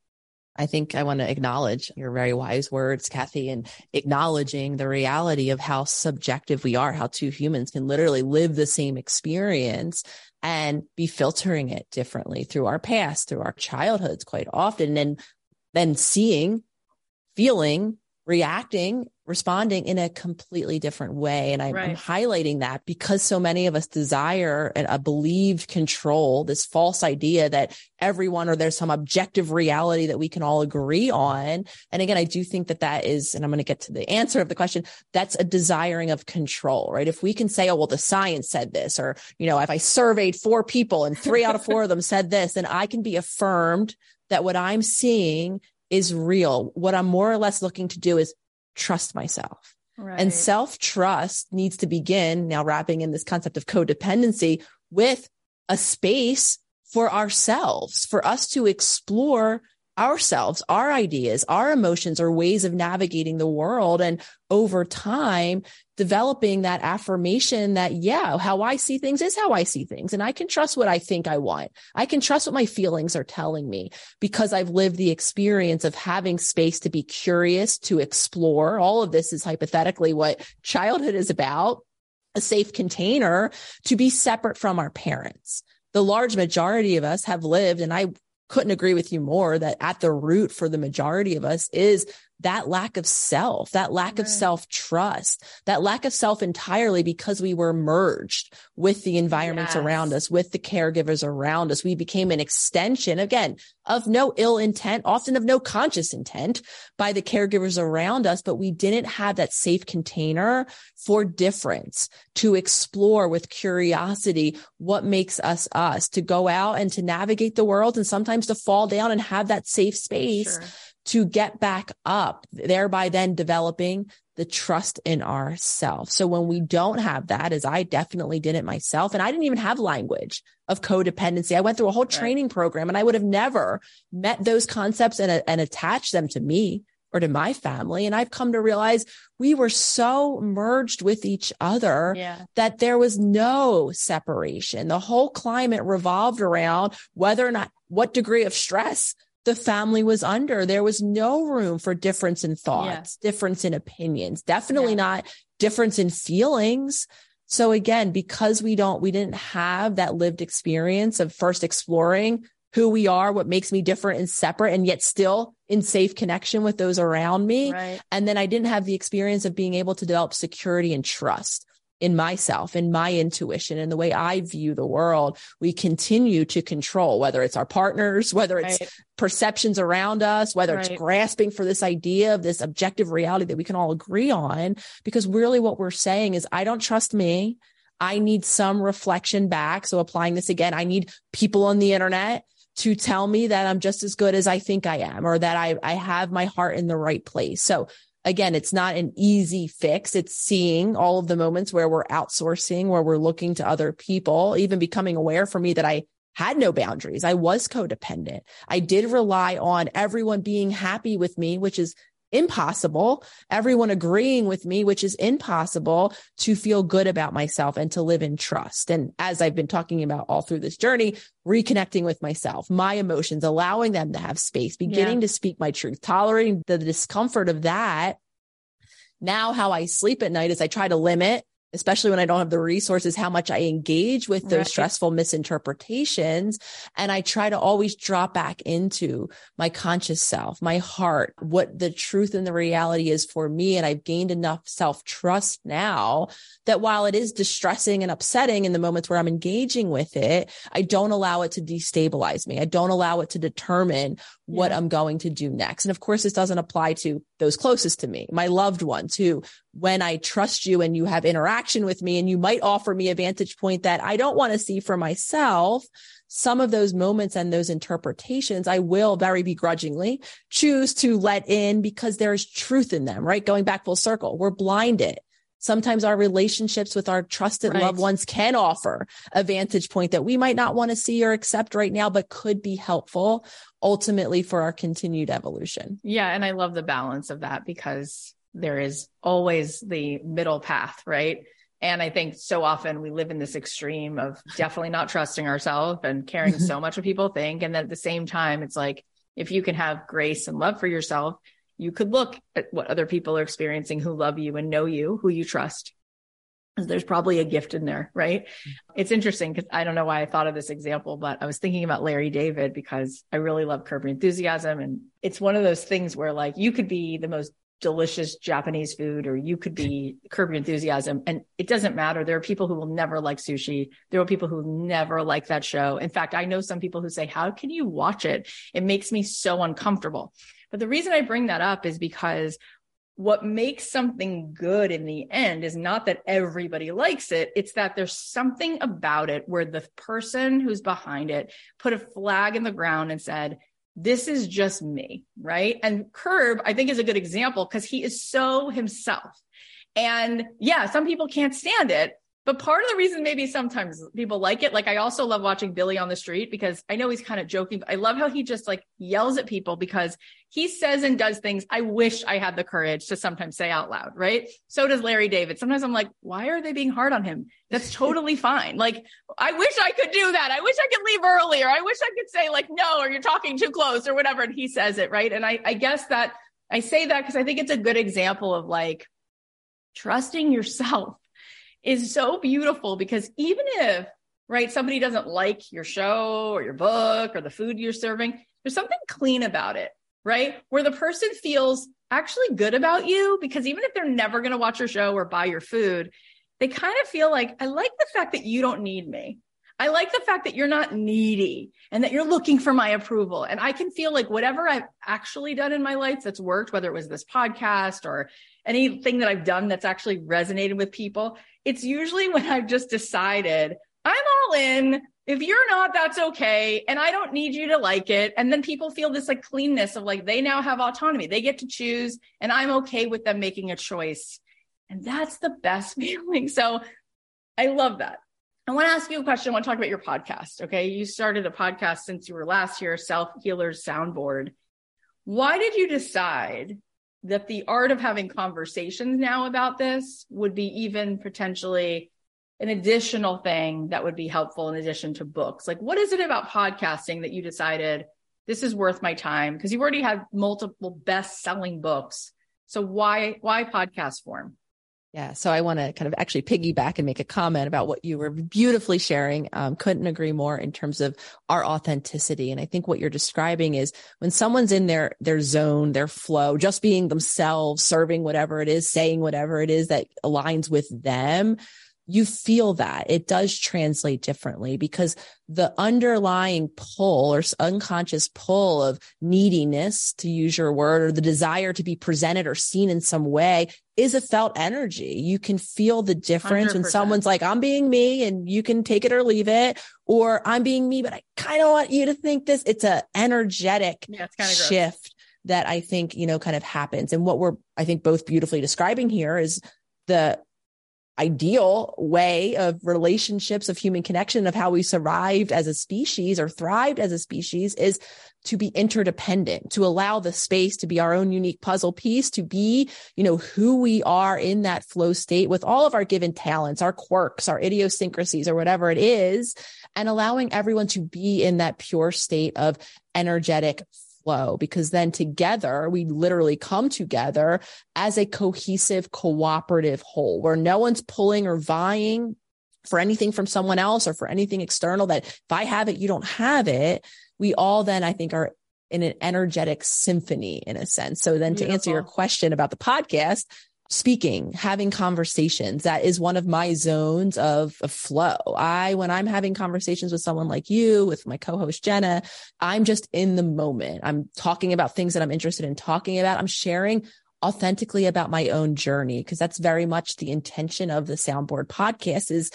I think I want to acknowledge your very wise words, Cathy, and acknowledging the reality of how subjective we are, how two humans can literally live the same experience and be filtering it differently through our past, through our childhoods quite often, and then seeing, feeling, reacting responding in a completely different way. And I'm, right. I'm, highlighting that because so many of us desire a uh, believed control, this false idea that everyone or there's some objective reality that we can all agree on. And again, I do think that that is, and I'm going to get to the answer of the question. That's a desiring of control, right? If we can say, oh, well, the science said this, or, you know, if I surveyed four people and three out of four of them said this, then I can be affirmed that what I'm seeing is real. What I'm more or less looking to do is trust myself. Right. And self trust needs to begin now wrapping in this concept of codependency with a space for ourselves, for us to explore ourselves, our ideas, our emotions, our ways of navigating the world. And over time, developing that affirmation that, yeah, how I see things is how I see things. And I can trust what I think I want. I can trust what my feelings are telling me because I've lived the experience of having space to be curious, to explore. All of this is hypothetically what childhood is about, a safe container to be separate from our parents the large majority of us have lived, and I couldn't agree with you more that at the root for the majority of us is that lack of self, that lack right. of self trust, that lack of self entirely because we were merged with the environments yes. around us, with the caregivers around us. We became an extension again of no ill intent, often of no conscious intent by the caregivers around us, but we didn't have that safe container for difference to explore with curiosity what makes us us, to go out and to navigate the world and sometimes to fall down and have that safe space. Sure to get back up, thereby then developing the trust in ourselves. So when we don't have that, as I definitely did it myself, and I didn't even have language of codependency. I went through a whole training program and I would have never met those concepts and, and attached them to me or to my family. And I've come to realize we were so merged with each other yeah. that there was no separation. The whole climate revolved around whether or not what degree of stress the family was under. There was no room for difference in thoughts, yeah. difference in opinions, definitely yeah. not difference in feelings. So again, because we don't, we didn't have that lived experience of first exploring who we are, what makes me different and separate, and yet still in safe connection with those around me. Right. And then I didn't have the experience of being able to develop security and trust in myself, in my intuition, in the way I view the world, we continue to control, whether it's our partners, whether it's right. perceptions around us, whether right. it's grasping for this idea of this objective reality that we can all agree on. Because really what we're saying is, I don't trust me. I need some reflection back. So applying this again, I need people on the internet to tell me that I'm just as good as I think I am or that I, I have my heart in the right place. So again, it's not an easy fix. It's seeing all of the moments where we're outsourcing, where we're looking to other people, even becoming aware for me that I had no boundaries. I was codependent. I did rely on everyone being happy with me, which is impossible. Everyone agreeing with me, which is impossible to feel good about myself and to live in trust. And as I've been talking about all through this journey, reconnecting with myself, my emotions, allowing them to have space, beginning yeah. to speak my truth, tolerating the discomfort of that. Now, how I sleep at night is I try to limit especially when I don't have the resources, how much I engage with those right. stressful misinterpretations. And I try to always drop back into my conscious self, my heart, what the truth and the reality is for me. And I've gained enough self trust now that while it is distressing and upsetting in the moments where I'm engaging with it, I don't allow it to destabilize me. I don't allow it to determine what yeah. I'm going to do next. And of course, this doesn't apply to those closest to me, my loved ones who, when I trust you and you have interaction with me and you might offer me a vantage point that I don't want to see for myself, some of those moments and those interpretations, I will very begrudgingly choose to let in because there's truth in them, right? Going back full circle, we're blinded sometimes our relationships with our trusted right. loved ones can offer a vantage point that we might not want to see or accept right now, but could be helpful ultimately for our continued evolution. Yeah. And I love the balance of that because there is always the middle path, right? And I think so often we live in this extreme of definitely not trusting ourselves and caring so much what people think. And then at the same time, it's like, if you can have grace and love for yourself, you could look at what other people are experiencing who love you and know you, who you trust. There's probably a gift in there, right? Mm-hmm. It's interesting because I don't know why I thought of this example, but I was thinking about Larry David because I really love Curb Your Enthusiasm. And it's one of those things where like you could be the most delicious Japanese food, or you could be curb your enthusiasm. And it doesn't matter. There are people who will never like sushi. There are people who never like that show. In fact, I know some people who say, how can you watch it? It makes me so uncomfortable. But the reason I bring that up is because what makes something good in the end is not that everybody likes it. It's that there's something about it where the person who's behind it put a flag in the ground and said, this is just me, right? And Curb, I think, is a good example because he is so himself. And yeah, some people can't stand it, But part of the reason maybe sometimes people like it, like I also love watching Billy on the street because I know he's kind of joking, but I love how he just like yells at people because he says and does things I wish I had the courage to sometimes say out loud, right? So does Larry David. Sometimes I'm like, why are they being hard on him? That's totally fine. Like, I wish I could do that. I wish I could leave early or I wish I could say like, no, or you're talking too close or whatever. And he says it, right? And I, I guess that I say that because I think it's a good example of like trusting yourself is so beautiful because even if, right, somebody doesn't like your show or your book or the food you're serving, there's something clean about it, right? Where the person feels actually good about you because even if they're never going to watch your show or buy your food, they kind of feel like, I like the fact that you don't need me. I like the fact that you're not needy and that you're looking for my approval. And I can feel like whatever I've actually done in my life that's worked, whether it was this podcast or anything that I've done that's actually resonated with people, it's usually when I've just decided I'm all in. If you're not, that's okay. And I don't need you to like it. And then people feel this like cleanness of like they now have autonomy. They get to choose and I'm okay with them making a choice. And that's the best feeling. So I love that. I want to ask you a question. I want to talk about your podcast. Okay. You started a podcast since you were last year, Self Healers Soundboard. Why did you decide that the art of having conversations now about this would be even potentially an additional thing that would be helpful in addition to books? Like, what is it about podcasting that you decided this is worth my time? Because you've already had multiple best selling books. So why, why podcast form? Yeah. So I want to kind of actually piggyback and make a comment about what you were beautifully sharing. Um, couldn't agree more in terms of our authenticity. And I think what you're describing is when someone's in their, their zone, their flow, just being themselves, serving whatever it is, saying whatever it is that aligns with them, you feel that it does translate differently because the underlying pull or unconscious pull of neediness, to use your word, or the desire to be presented or seen in some way is a felt energy. You can feel the difference 100%. when someone's like, I'm being me and you can take it or leave it, or I'm being me, but I kind of want you to think this. It's a energetic yeah, shift gross. that I think, you know, kind of happens. And what we're, I think both beautifully describing here is the ideal way of relationships of human connection of how we survived as a species or thrived as a species is to be interdependent to allow the space to be our own unique puzzle piece to be you know who we are in that flow state with all of our given talents our quirks our idiosyncrasies or whatever it is and allowing everyone to be in that pure state of energetic flow because then together we literally come together as a cohesive, cooperative whole where no one's pulling or vying for anything from someone else or for anything external that if I have it, you don't have it. We all then, I think, are in an energetic symphony in a sense. So then Beautiful. to answer your question about the podcast, speaking, having conversations. That is one of my zones of, of, flow. I, when I'm having conversations with someone like you, with my co-host Jenna, I'm just in the moment. I'm talking about things that I'm interested in talking about. I'm sharing authentically about my own journey because that's very much the intention of the soundboard podcast is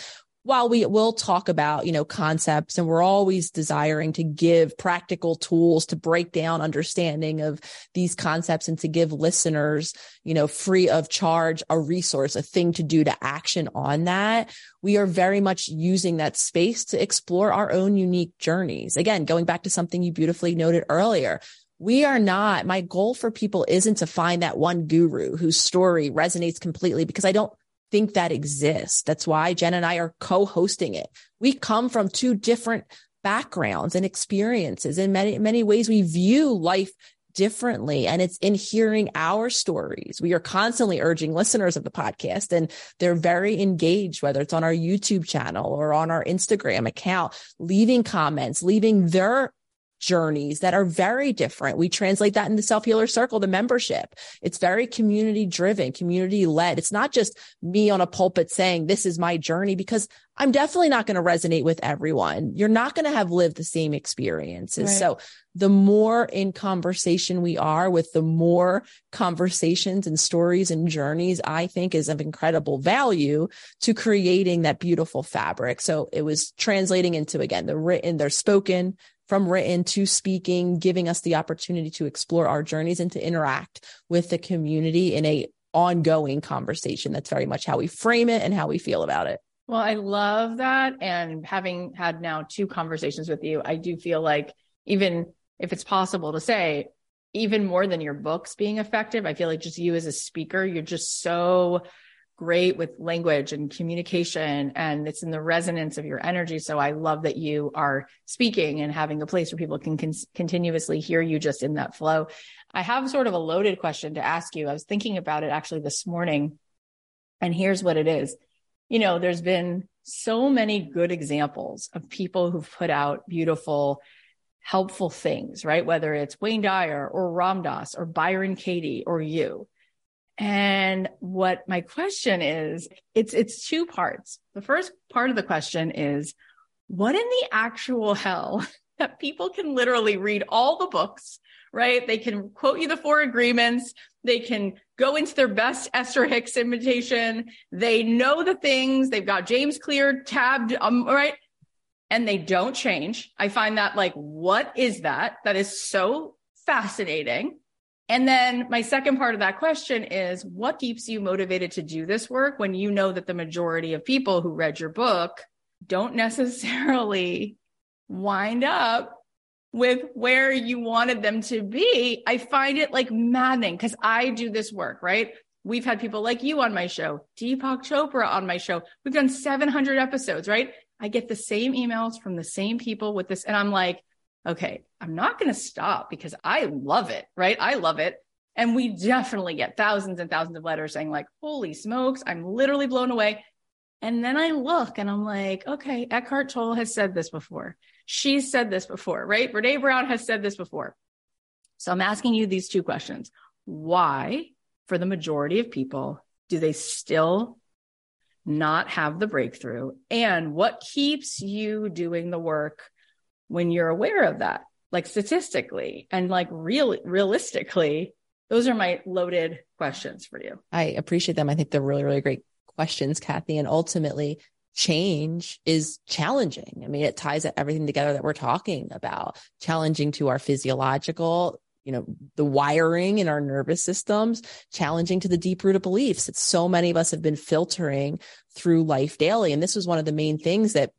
while we will talk about, you know, concepts and we're always desiring to give practical tools to break down understanding of these concepts and to give listeners, you know, free of charge, a resource, a thing to do to action on that. We are very much using that space to explore our own unique journeys. Again, going back to something you beautifully noted earlier, we are not, my goal for people isn't to find that one guru whose story resonates completely because I don't think that exists. That's why Jen and I are co-hosting it. We come from two different backgrounds and experiences. In many, many ways, we view life differently and it's in hearing our stories. We are constantly urging listeners of the podcast and they're very engaged, whether it's on our YouTube channel or on our Instagram account, leaving comments, leaving their journeys that are very different. We translate that in the self healer circle, the membership. It's very community driven, community led. It's not just me on a pulpit saying this is my journey because I'm definitely not going to resonate with everyone. You're not going to have lived the same experiences. Right. So the more in conversation we are with the more conversations and stories and journeys, I think is of incredible value to creating that beautiful fabric. So it was translating into again, the written, they're spoken, from written to speaking, giving us the opportunity to explore our journeys and to interact with the community in a ongoing conversation. That's very much how we frame it and how we feel about it. Well, I love that. And having had now two conversations with you, I do feel like even if it's possible to say, even more than your books being effective, I feel like just you as a speaker, you're just so great with language and communication and it's in the resonance of your energy. So I love that you are speaking and having a place where people can con- continuously hear you just in that flow. I have sort of a loaded question to ask you. I was thinking about it actually this morning and here's what it is you know, there's been so many good examples of people who've put out beautiful, helpful things, right? Whether it's Wayne Dyer or Ram Dass or Byron Katie or you. And what my question is, it's, it's two parts. The first part of the question is, what in the actual hell that people can literally read all the books, right? They can quote you the four agreements. They can go into their best Esther Hicks imitation. They know the things. They've got James Clear tabbed, um, right? And they don't change. I find that like, what is that? That is so fascinating. And then my second part of that question is what keeps you motivated to do this work when you know that the majority of people who read your book don't necessarily wind up with where you wanted them to be, I find it like maddening because I do this work, right? We've had people like you on my show, Deepak Chopra on my show. We've done 700 episodes, right? I get the same emails from the same people with this. And I'm like, okay, I'm not going to stop because I love it, right? I love it. And we definitely get thousands and thousands of letters saying, like, holy smokes, I'm literally blown away. And then I look and I'm like, okay, Eckhart Tolle has said this before. She's said this before, right? Brene Brown has said this before. So I'm asking you these two questions. Why, for the majority of people, do they still not have the breakthrough? And what keeps you doing the work when you're aware of that? Like statistically and like real realistically, those are my loaded questions for you. I appreciate them. I think they're really, really great questions, Cathy And ultimately, change is challenging. I mean, it ties everything together that we're talking about, challenging to our physiological, you know, the wiring in our nervous systems, challenging to the deep rooted beliefs that so many of us have been filtering through life daily. And this was one of the main things that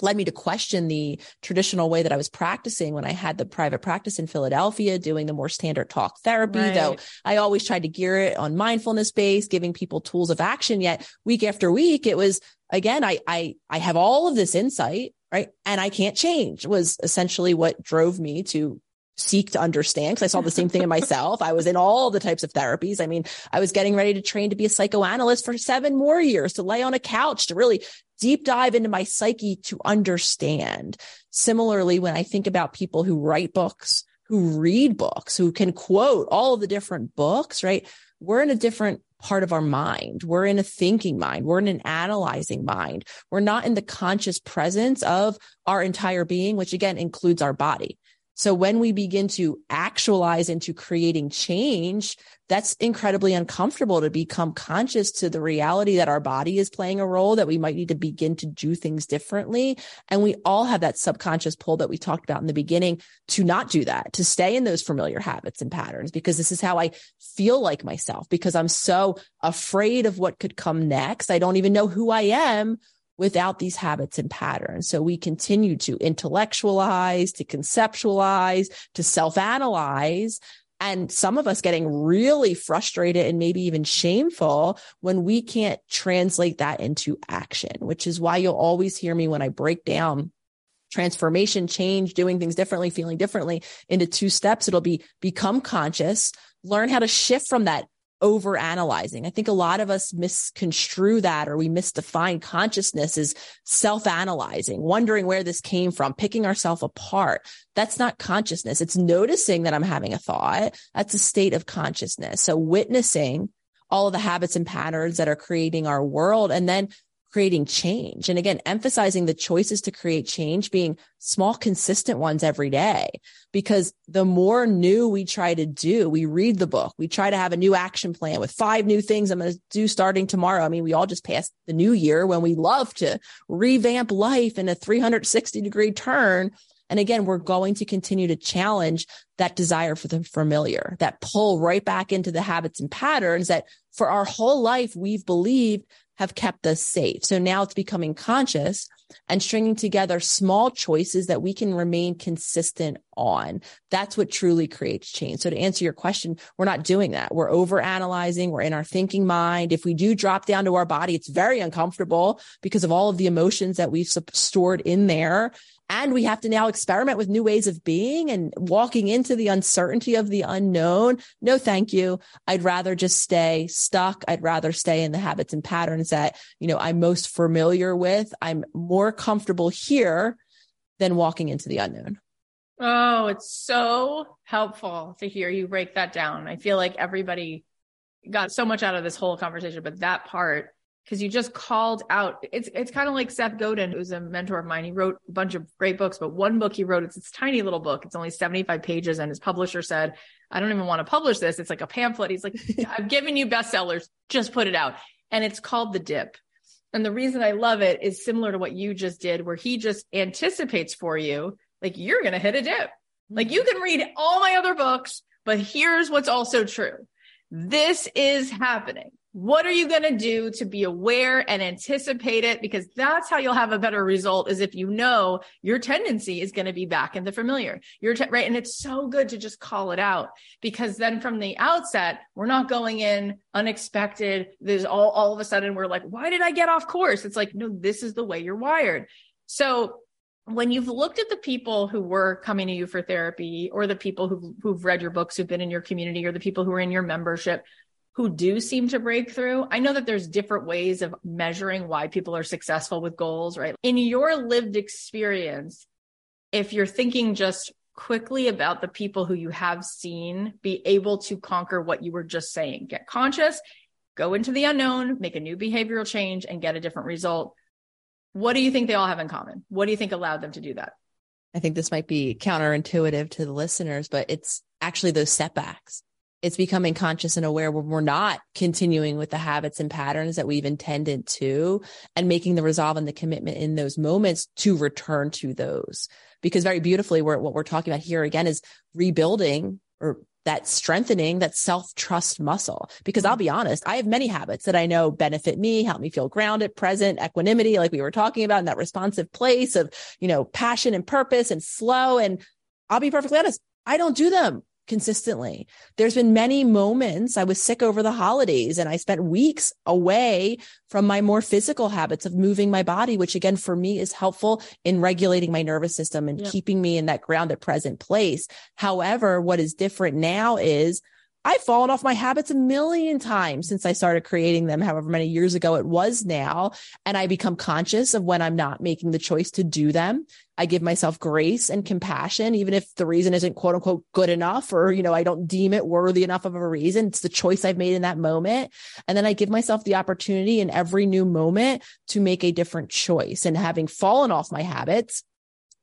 led me to question the traditional way that I was practicing when I had the private practice in Philadelphia, doing the more standard talk therapy, right. though I always tried to gear it on mindfulness based, giving people tools of action. Yet week after week, it was again, I, I, I have all of this insight, right? And I can't change was essentially what drove me to seek to understand because I saw the same thing in myself. I was in all the types of therapies. I mean, I was getting ready to train to be a psychoanalyst for seven more years to lay on a couch to really deep dive into my psyche to understand. Similarly, when I think about people who write books, who read books, who can quote all the different books, right? We're in a different part of our mind. We're in a thinking mind. We're in an analyzing mind. We're not in the conscious presence of our entire being, which again includes our body. So when we begin to actualize into creating change, that's incredibly uncomfortable to become conscious to the reality that our body is playing a role, that we might need to begin to do things differently. And we all have that subconscious pull that we talked about in the beginning to not do that, to stay in those familiar habits and patterns, because this is how I feel like myself, because I'm so afraid of what could come next. I don't even know who I am without these habits and patterns. So we continue to intellectualize, to conceptualize, to self analyze. And some of us getting really frustrated and maybe even shameful when we can't translate that into action, which is why you'll always hear me when I break down transformation, change, doing things differently, feeling differently into two steps. It'll be become conscious, learn how to shift from that over analyzing. I think a lot of us misconstrue that or we misdefine consciousness as self analyzing, wondering where this came from, picking ourselves apart. That's not consciousness. It's noticing that I'm having a thought. That's a state of consciousness. So witnessing all of the habits and patterns that are creating our world and then creating change. And again, emphasizing the choices to create change being small, consistent ones every day. Because the more new we try to do, we read the book, we try to have a new action plan with five new things I'm going to do starting tomorrow. I mean, we all just passed the new year when we love to revamp life in a 360 degree turn. And again, we're going to continue to challenge that desire for the familiar, that pull right back into the habits and patterns that for our whole life we've believed have kept us safe. So now it's becoming conscious and stringing together small choices that we can remain consistent on. That's what truly creates change. So to answer your question, we're not doing that. We're over analyzing. We're in our thinking mind. If we do drop down to our body, it's very uncomfortable because of all of the emotions that we've stored in there. And we have to now experiment with new ways of being and walking into the uncertainty of the unknown. No, thank you. I'd rather just stay stuck. I'd rather stay in the habits and patterns that, you know, I'm most familiar with. I'm more comfortable here than walking into the unknown. Oh, it's so helpful to hear you break that down. I feel like everybody got so much out of this whole conversation, but that part, because you just called out, it's it's kind of like Seth Godin, who's a mentor of mine. He wrote a bunch of great books, but one book he wrote, it's this tiny little book. It's only 75 pages, and his publisher said, I don't even want to publish this. It's like a pamphlet. He's like, I've given you bestsellers, just put it out. And it's called The Dip. And the reason I love it is similar to what you just did, where he just anticipates for you like you're going to hit a dip. Like you mm-hmm. can read all my other books, but here's what's also true. This is happening. What are you going to do to be aware and anticipate it? Because that's how you'll have a better result is if you know your tendency is going to be back in the familiar. You're te- right. And it's so good to just call it out because then from the outset, we're not going in unexpected. There's all, all of a sudden we're like, why did I get off course? It's like, no, this is the way you're wired. So when you've looked at the people who were coming to you for therapy or the people who've, who've read your books, who've been in your community or the people who are in your membership who do seem to break through, I know that there's different ways of measuring why people are successful with goals, right? In your lived experience, if you're thinking just quickly about the people who you have seen be able to conquer what you were just saying, get conscious, go into the unknown, make a new behavioral change and get a different result what do you think they all have in common? What do you think allowed them to do that? I think this might be counterintuitive to the listeners, but it's actually those setbacks. It's becoming conscious and aware when we're not continuing with the habits and patterns that we've intended to and making the resolve and the commitment in those moments to return to those. Because very beautifully, we're, what we're talking about here again is rebuilding or that strengthening that self trust muscle. Because I'll be honest, I have many habits that I know benefit me, help me feel grounded, present, equanimity, like we were talking about in that responsive place of, you know, passion and purpose and flow. And I'll be perfectly honest, I don't do them consistently. There's been many moments I was sick over the holidays and I spent weeks away from my more physical habits of moving my body, which again, for me is helpful in regulating my nervous system and yep. keeping me in that grounded present place. However, what is different now is I've fallen off my habits a million times since I started creating them, however many years ago it was now. And I become conscious of when I'm not making the choice to do them. I give myself grace and compassion, even if the reason isn't quote unquote good enough or, you know, I don't deem it worthy enough of a reason. It's the choice I've made in that moment. And then I give myself the opportunity in every new moment to make a different choice and having fallen off my habits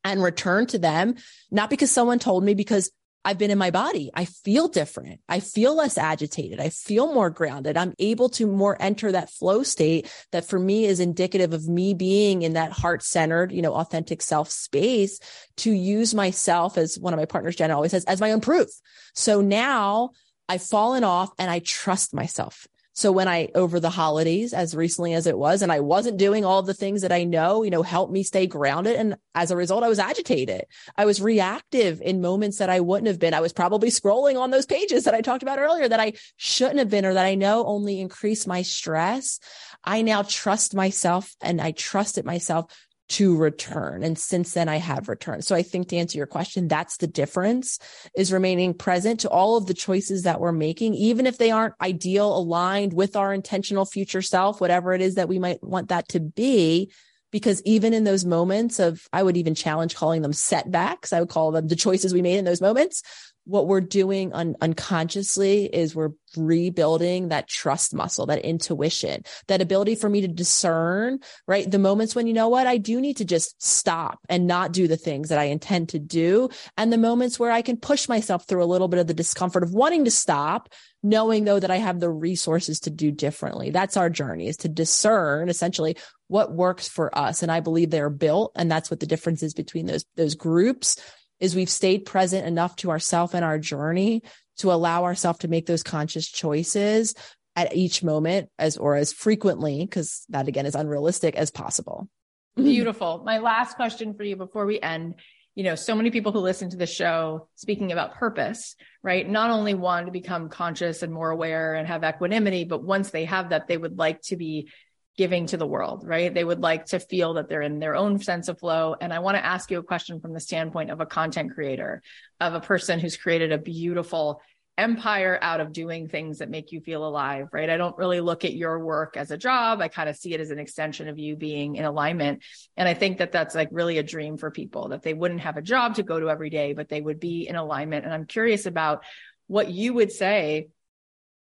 and return to them, not because someone told me, because I've been in my body. I feel different. I feel less agitated. I feel more grounded. I'm able to more enter that flow state that for me is indicative of me being in that heart centered, you know, authentic self space to use myself as one of my partners, Jenna always says, as my own proof. So now I've fallen off and I trust myself. So when I, over the holidays, as recently as it was, and I wasn't doing all the things that I know, you know, help me stay grounded. And as a result, I was agitated. I was reactive in moments that I wouldn't have been. I was probably scrolling on those pages that I talked about earlier that I shouldn't have been or that I know only increase my stress. I now trust myself and I trusted myself to return. And since then I have returned. So I think to answer your question, that's the difference is remaining present to all of the choices that we're making, even if they aren't ideal, aligned with our intentional future self, whatever it is that we might want that to be. Because even in those moments of, I would even challenge calling them setbacks. I would call them the choices we made in those moments what we're doing un- unconsciously is we're rebuilding that trust muscle, that intuition, that ability for me to discern, right? The moments when, you know what, I do need to just stop and not do the things that I intend to do. And the moments where I can push myself through a little bit of the discomfort of wanting to stop, knowing though that I have the resources to do differently. That's our journey is to discern essentially what works for us. And I believe they're built. And that's what the difference is between those, those groups is we've stayed present enough to ourself and our journey to allow ourselves to make those conscious choices at each moment as or as frequently because that again is unrealistic as possible. Beautiful. My last question for you before we end. You know so many people who listen to the show speaking about purpose right? Not only want to become conscious and more aware and have equanimity but once they have that they would like to be giving to the world, right? They would like to feel that they're in their own sense of flow. And I want to ask you a question from the standpoint of a content creator, of a person who's created a beautiful empire out of doing things that make you feel alive, right? I don't really look at your work as a job. I kind of see it as an extension of you being in alignment. And I think that that's like really a dream for people that they wouldn't have a job to go to every day, but they would be in alignment. And I'm curious about what you would say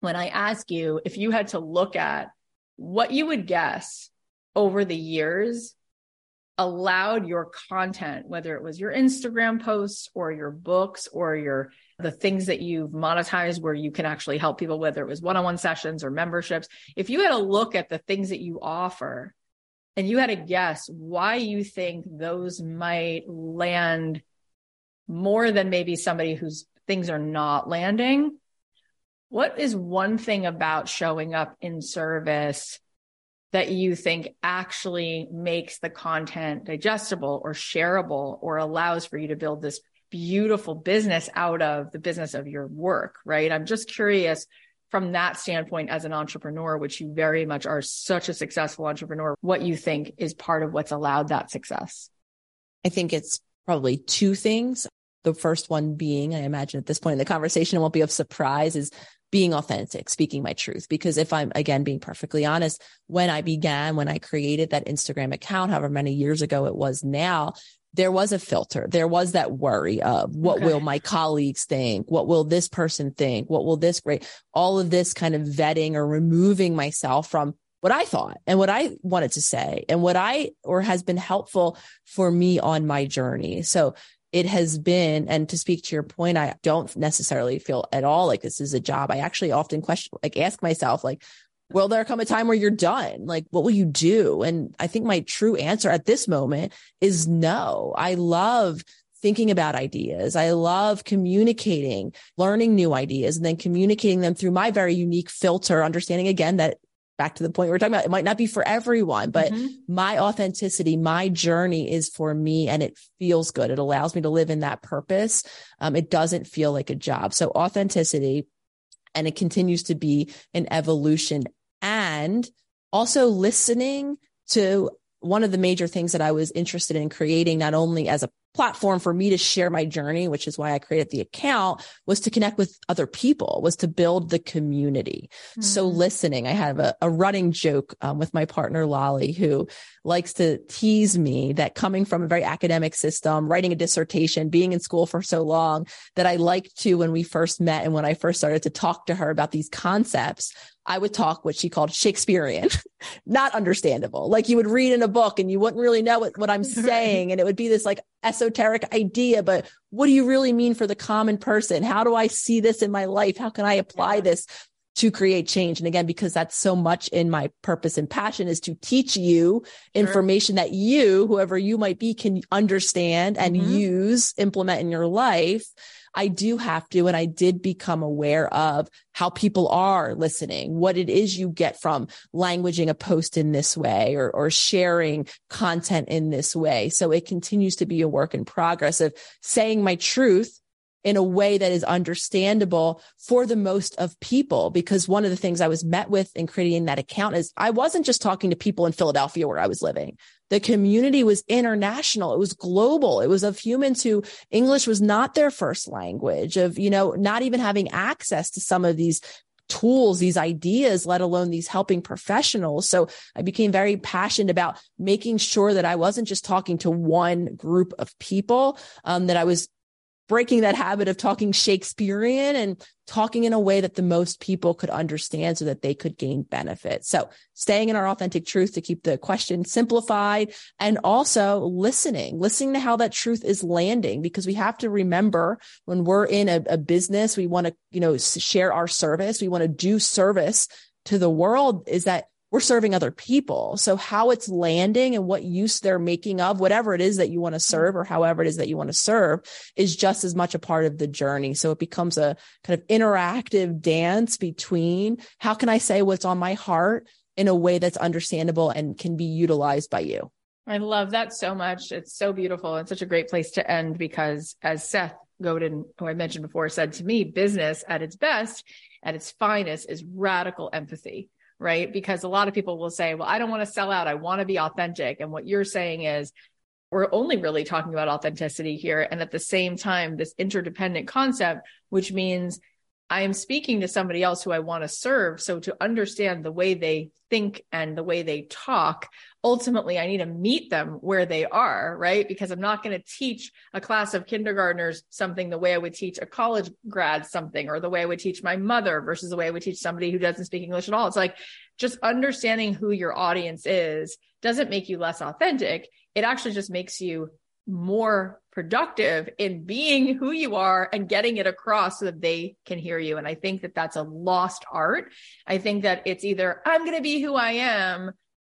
when I ask you if you had to look at what you would guess over the years allowed your content, whether it was your Instagram posts or your books or your the things that you've monetized where you can actually help people, whether it was one-on-one sessions or memberships. If you had a look at the things that you offer and you had a guess why you think those might land more than maybe somebody whose things are not landing, what is one thing about showing up in service that you think actually makes the content digestible or shareable or allows for you to build this beautiful business out of the business of your work, right? I'm just curious from that standpoint as an entrepreneur, which you very much are such a successful entrepreneur, what you think is part of what's allowed that success. I think it's probably two things. The first one being, I imagine at this point in the conversation, it won't be of surprise, is being authentic, speaking my truth. Because if I'm again being perfectly honest, when I began, when I created that Instagram account, however many years ago it was now, there was a filter. There was that worry of what okay. will my colleagues think? What will this person think? What will this great? All of this kind of vetting or removing myself from what I thought and what I wanted to say and what I or has been helpful for me on my journey. So it has been, and to speak to your point, I don't necessarily feel at all like this is a job. I actually often question, like ask myself, like, will there come a time where you're done? Like, what will you do? And I think my true answer at this moment is no. I love thinking about ideas. I love communicating, learning new ideas, and then communicating them through my very unique filter, understanding again that back to the point we are talking about, it might not be for everyone, but mm-hmm. my authenticity, my journey is for me and it feels good. It allows me to live in that purpose. Um, it doesn't feel like a job. So authenticity, and it continues to be an evolution and also listening to one of the major things that I was interested in creating, not only as a platform for me to share my journey, which is why I created the account, was to connect with other people, was to build the community. Mm-hmm. So listening, I have a, a running joke um, with my partner, Lolly, who likes to tease me that coming from a very academic system, writing a dissertation, being in school for so long, that I like to, when we first met and when I first started to talk to her about these concepts, I would talk what she called Shakespearean, not understandable. Like you would read in a book and you wouldn't really know what, what I'm saying. And it would be this like esoteric idea, but what do you really mean for the common person? How do I see this in my life? How can I apply this to create change? And again, because that's so much in my purpose and passion is to teach you sure. information that you, whoever you might be, can understand and mm-hmm. use, implement in your life I do have to. And I did become aware of how people are listening, what it is you get from languaging a post in this way or, or sharing content in this way. So it continues to be a work in progress of saying my truth in a way that is understandable for the most of people. Because one of the things I was met with in creating that account is I wasn't just talking to people in Philadelphia where I was living. The community was international. It was global. It was of humans who English was not their first language of, you know, not even having access to some of these tools, these ideas, let alone these helping professionals. So I became very passionate about making sure that I wasn't just talking to one group of people, um, that I was breaking that habit of talking Shakespearean and talking in a way that the most people could understand so that they could gain benefit. So staying in our authentic truth to keep the question simplified and also listening, listening to how that truth is landing because we have to remember when we're in a, a business, we want to, you know, share our service. We want to do service to the world is that we're serving other people. So how it's landing and what use they're making of whatever it is that you want to serve or however it is that you want to serve is just as much a part of the journey. So it becomes a kind of interactive dance between how can I say what's on my heart in a way that's understandable and can be utilized by you. I love that so much. It's so beautiful and such a great place to end because as Seth Godin, who I mentioned before, said to me, business at its best, at its finest is radical empathy, right? Because a lot of people will say, well, I don't want to sell out. I want to be authentic. And what you're saying is, we're only really talking about authenticity here. And at the same time, this interdependent concept, which means I am speaking to somebody else who I want to serve. So to understand the way they think and the way they talk, ultimately I need to meet them where they are, right? Because I'm not going to teach a class of kindergartners something the way I would teach a college grad something or the way I would teach my mother versus the way I would teach somebody who doesn't speak English at all. It's like just understanding who your audience is doesn't make you less authentic. It actually just makes you more productive in being who you are and getting it across so that they can hear you. And I think that that's a lost art. I think that it's either I'm going to be who I am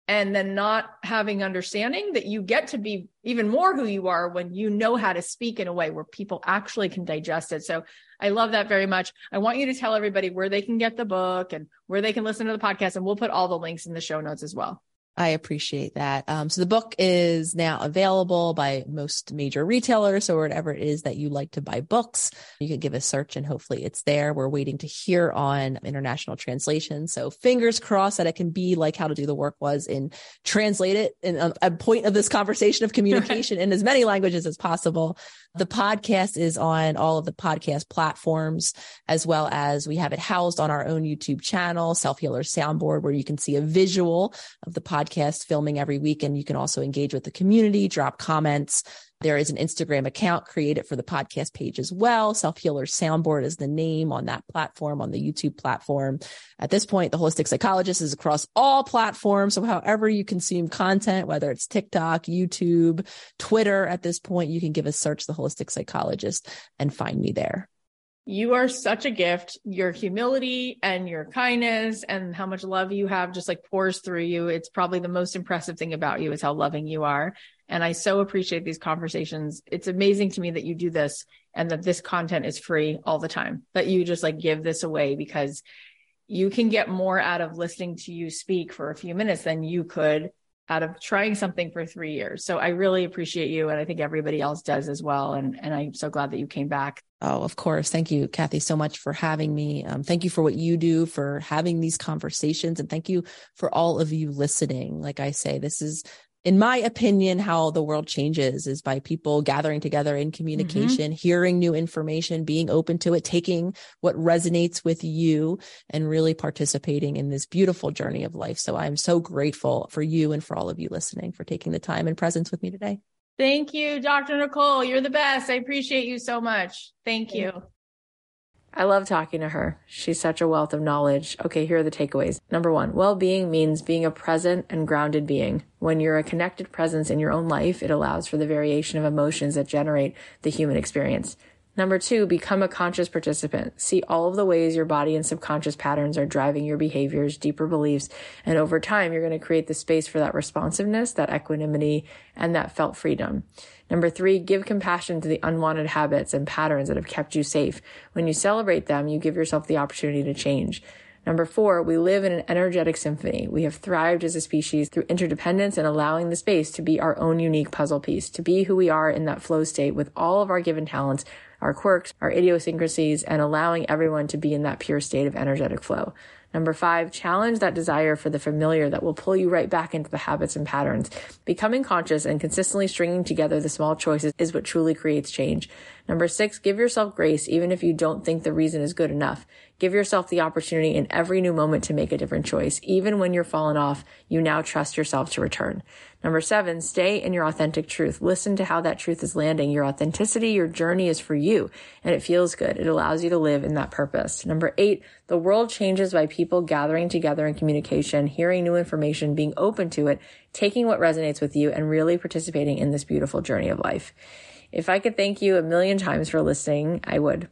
and then not having understanding that you get to be even more who you are when you know how to speak in a way where people actually can digest it. So I love that very much. I want you to tell everybody where they can get the book and where they can listen to the podcast and we'll put all the links in the show notes as well. I appreciate that. Um, so the book is now available by most major retailers. So whatever it is that you like to buy books, you can give a search and hopefully it's there. We're waiting to hear on international translation. So fingers crossed that it can be like how to do the work was in translate it in a, a point of this conversation of communication in as many languages as possible. The podcast is on all of the podcast platforms, as well as we have it housed on our own YouTube channel, Self Healer Soundboard, where you can see a visual of the podcast filming every week. And you can also engage with the community, drop comments. There is an Instagram account created for the podcast page as well. Self Healer Soundboard is the name on that platform, on the YouTube platform. At this point, the holistic psychologist is across all platforms. So however you consume content, whether it's TikTok, YouTube, Twitter, at this point, you can give a search the holistic psychologist and find me there. You are such a gift. Your humility and your kindness and how much love you have just like pours through you. It's probably the most impressive thing about you is how loving you are. And I so appreciate these conversations. It's amazing to me that you do this and that this content is free all the time, that you just like give this away because you can get more out of listening to you speak for a few minutes than you could out of trying something for three years. So I really appreciate you. And I think everybody else does as well. And, and I'm so glad that you came back. Oh, of course. Thank you, Cathy, so much for having me. Um, thank you for what you do for having these conversations. And thank you for all of you listening. Like I say, this is in my opinion, how the world changes is by people gathering together in communication, mm-hmm. hearing new information, being open to it, taking what resonates with you and really participating in this beautiful journey of life. So I'm so grateful for you and for all of you listening for taking the time and presence with me today. Thank you, Dr. Nicole. You're the best. I appreciate you so much. Thank you. I love talking to her. She's such a wealth of knowledge. Okay, here are the takeaways. Number one, well being means being a present and grounded being. When you're a connected presence in your own life, it allows for the variation of emotions that generate the human experience. Number two, become a conscious participant. See all of the ways your body and subconscious patterns are driving your behaviors, deeper beliefs, and over time, you're going to create the space for that responsiveness, that equanimity, and that felt freedom. Number three, give compassion to the unwanted habits and patterns that have kept you safe. When you celebrate them, you give yourself the opportunity to change. Number four, we live in an energetic symphony. We have thrived as a species through interdependence and allowing the space to be our own unique puzzle piece, to be who we are in that flow state with all of our given talents, our quirks, our idiosyncrasies, and allowing everyone to be in that pure state of energetic flow. Number five, challenge that desire for the familiar that will pull you right back into the habits and patterns. Becoming conscious and consistently stringing together the small choices is what truly creates change. Number six, give yourself grace even if you don't think the reason is good enough. Give yourself the opportunity in every new moment to make a different choice. Even when you're fallen off, you now trust yourself to return. Number seven, stay in your authentic truth. Listen to how that truth is landing. Your authenticity, your journey is for you and it feels good. It allows you to live in that purpose. Number eight, the world changes by people gathering together in communication, hearing new information, being open to it, taking what resonates with you and really participating in this beautiful journey of life. If I could thank you a million times for listening, I would.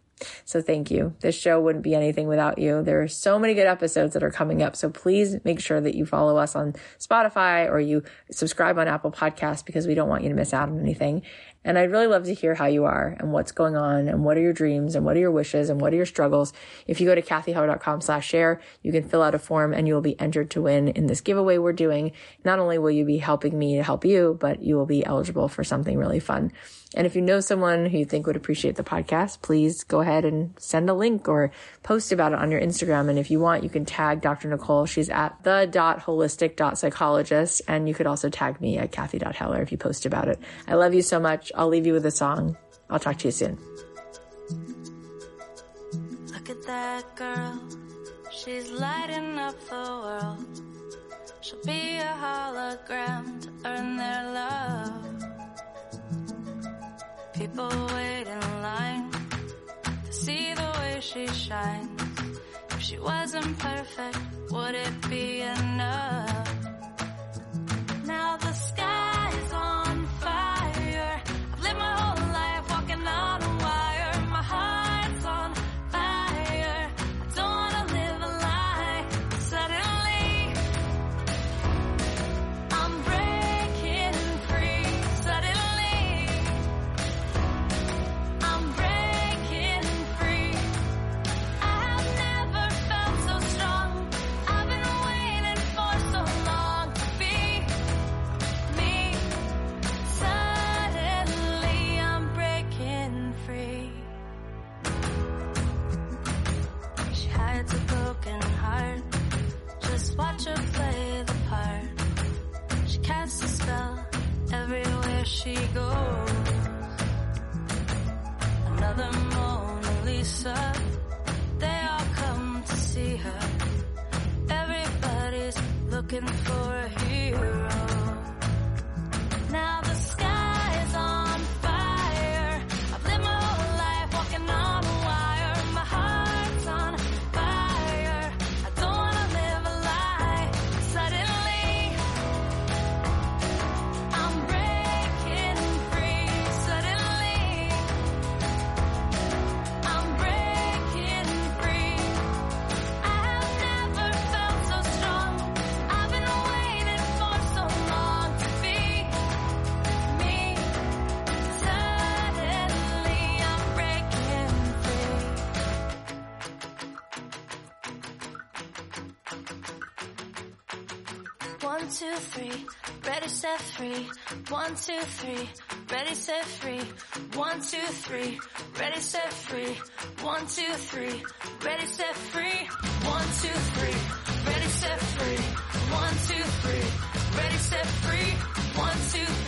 So thank you. This show wouldn't be anything without you. There are so many good episodes that are coming up. So please make sure that you follow us on Spotify or you subscribe on Apple Podcasts because we don't want you to miss out on anything. And I'd really love to hear how you are and what's going on and what are your dreams and what are your wishes and what are your struggles. If you go to cathyheller.com slash share, you can fill out a form and you will be entered to win in this giveaway we're doing. Not only will you be helping me to help you, but you will be eligible for something really fun. And if you know someone who you think would appreciate the podcast, please go ahead and send a link or post about it on your Instagram. And if you want, you can tag Dr. Nicole. She's at the dot holistic dot psychologist. And you could also tag me at Cathy.Heller if you post about it. I love you so much. I'll leave you with a song. I'll talk to you soon. Look at that girl. She's lighting up the world. She'll be a hologram to earn their love. People wait in line see the way she shines. If she wasn't perfect, would it be enough? Now the sky's on fire. I've lived my whole she goes. Another Mona Lisa. They all come to see her. Everybody's looking for a hero. set free, ready, set free. One, two, three, ready, set free. One, two, three, ready, set free. One, two, three, ready, set free. One, two, three, ready, set free. One, two, three, ready, set free. One, two, three.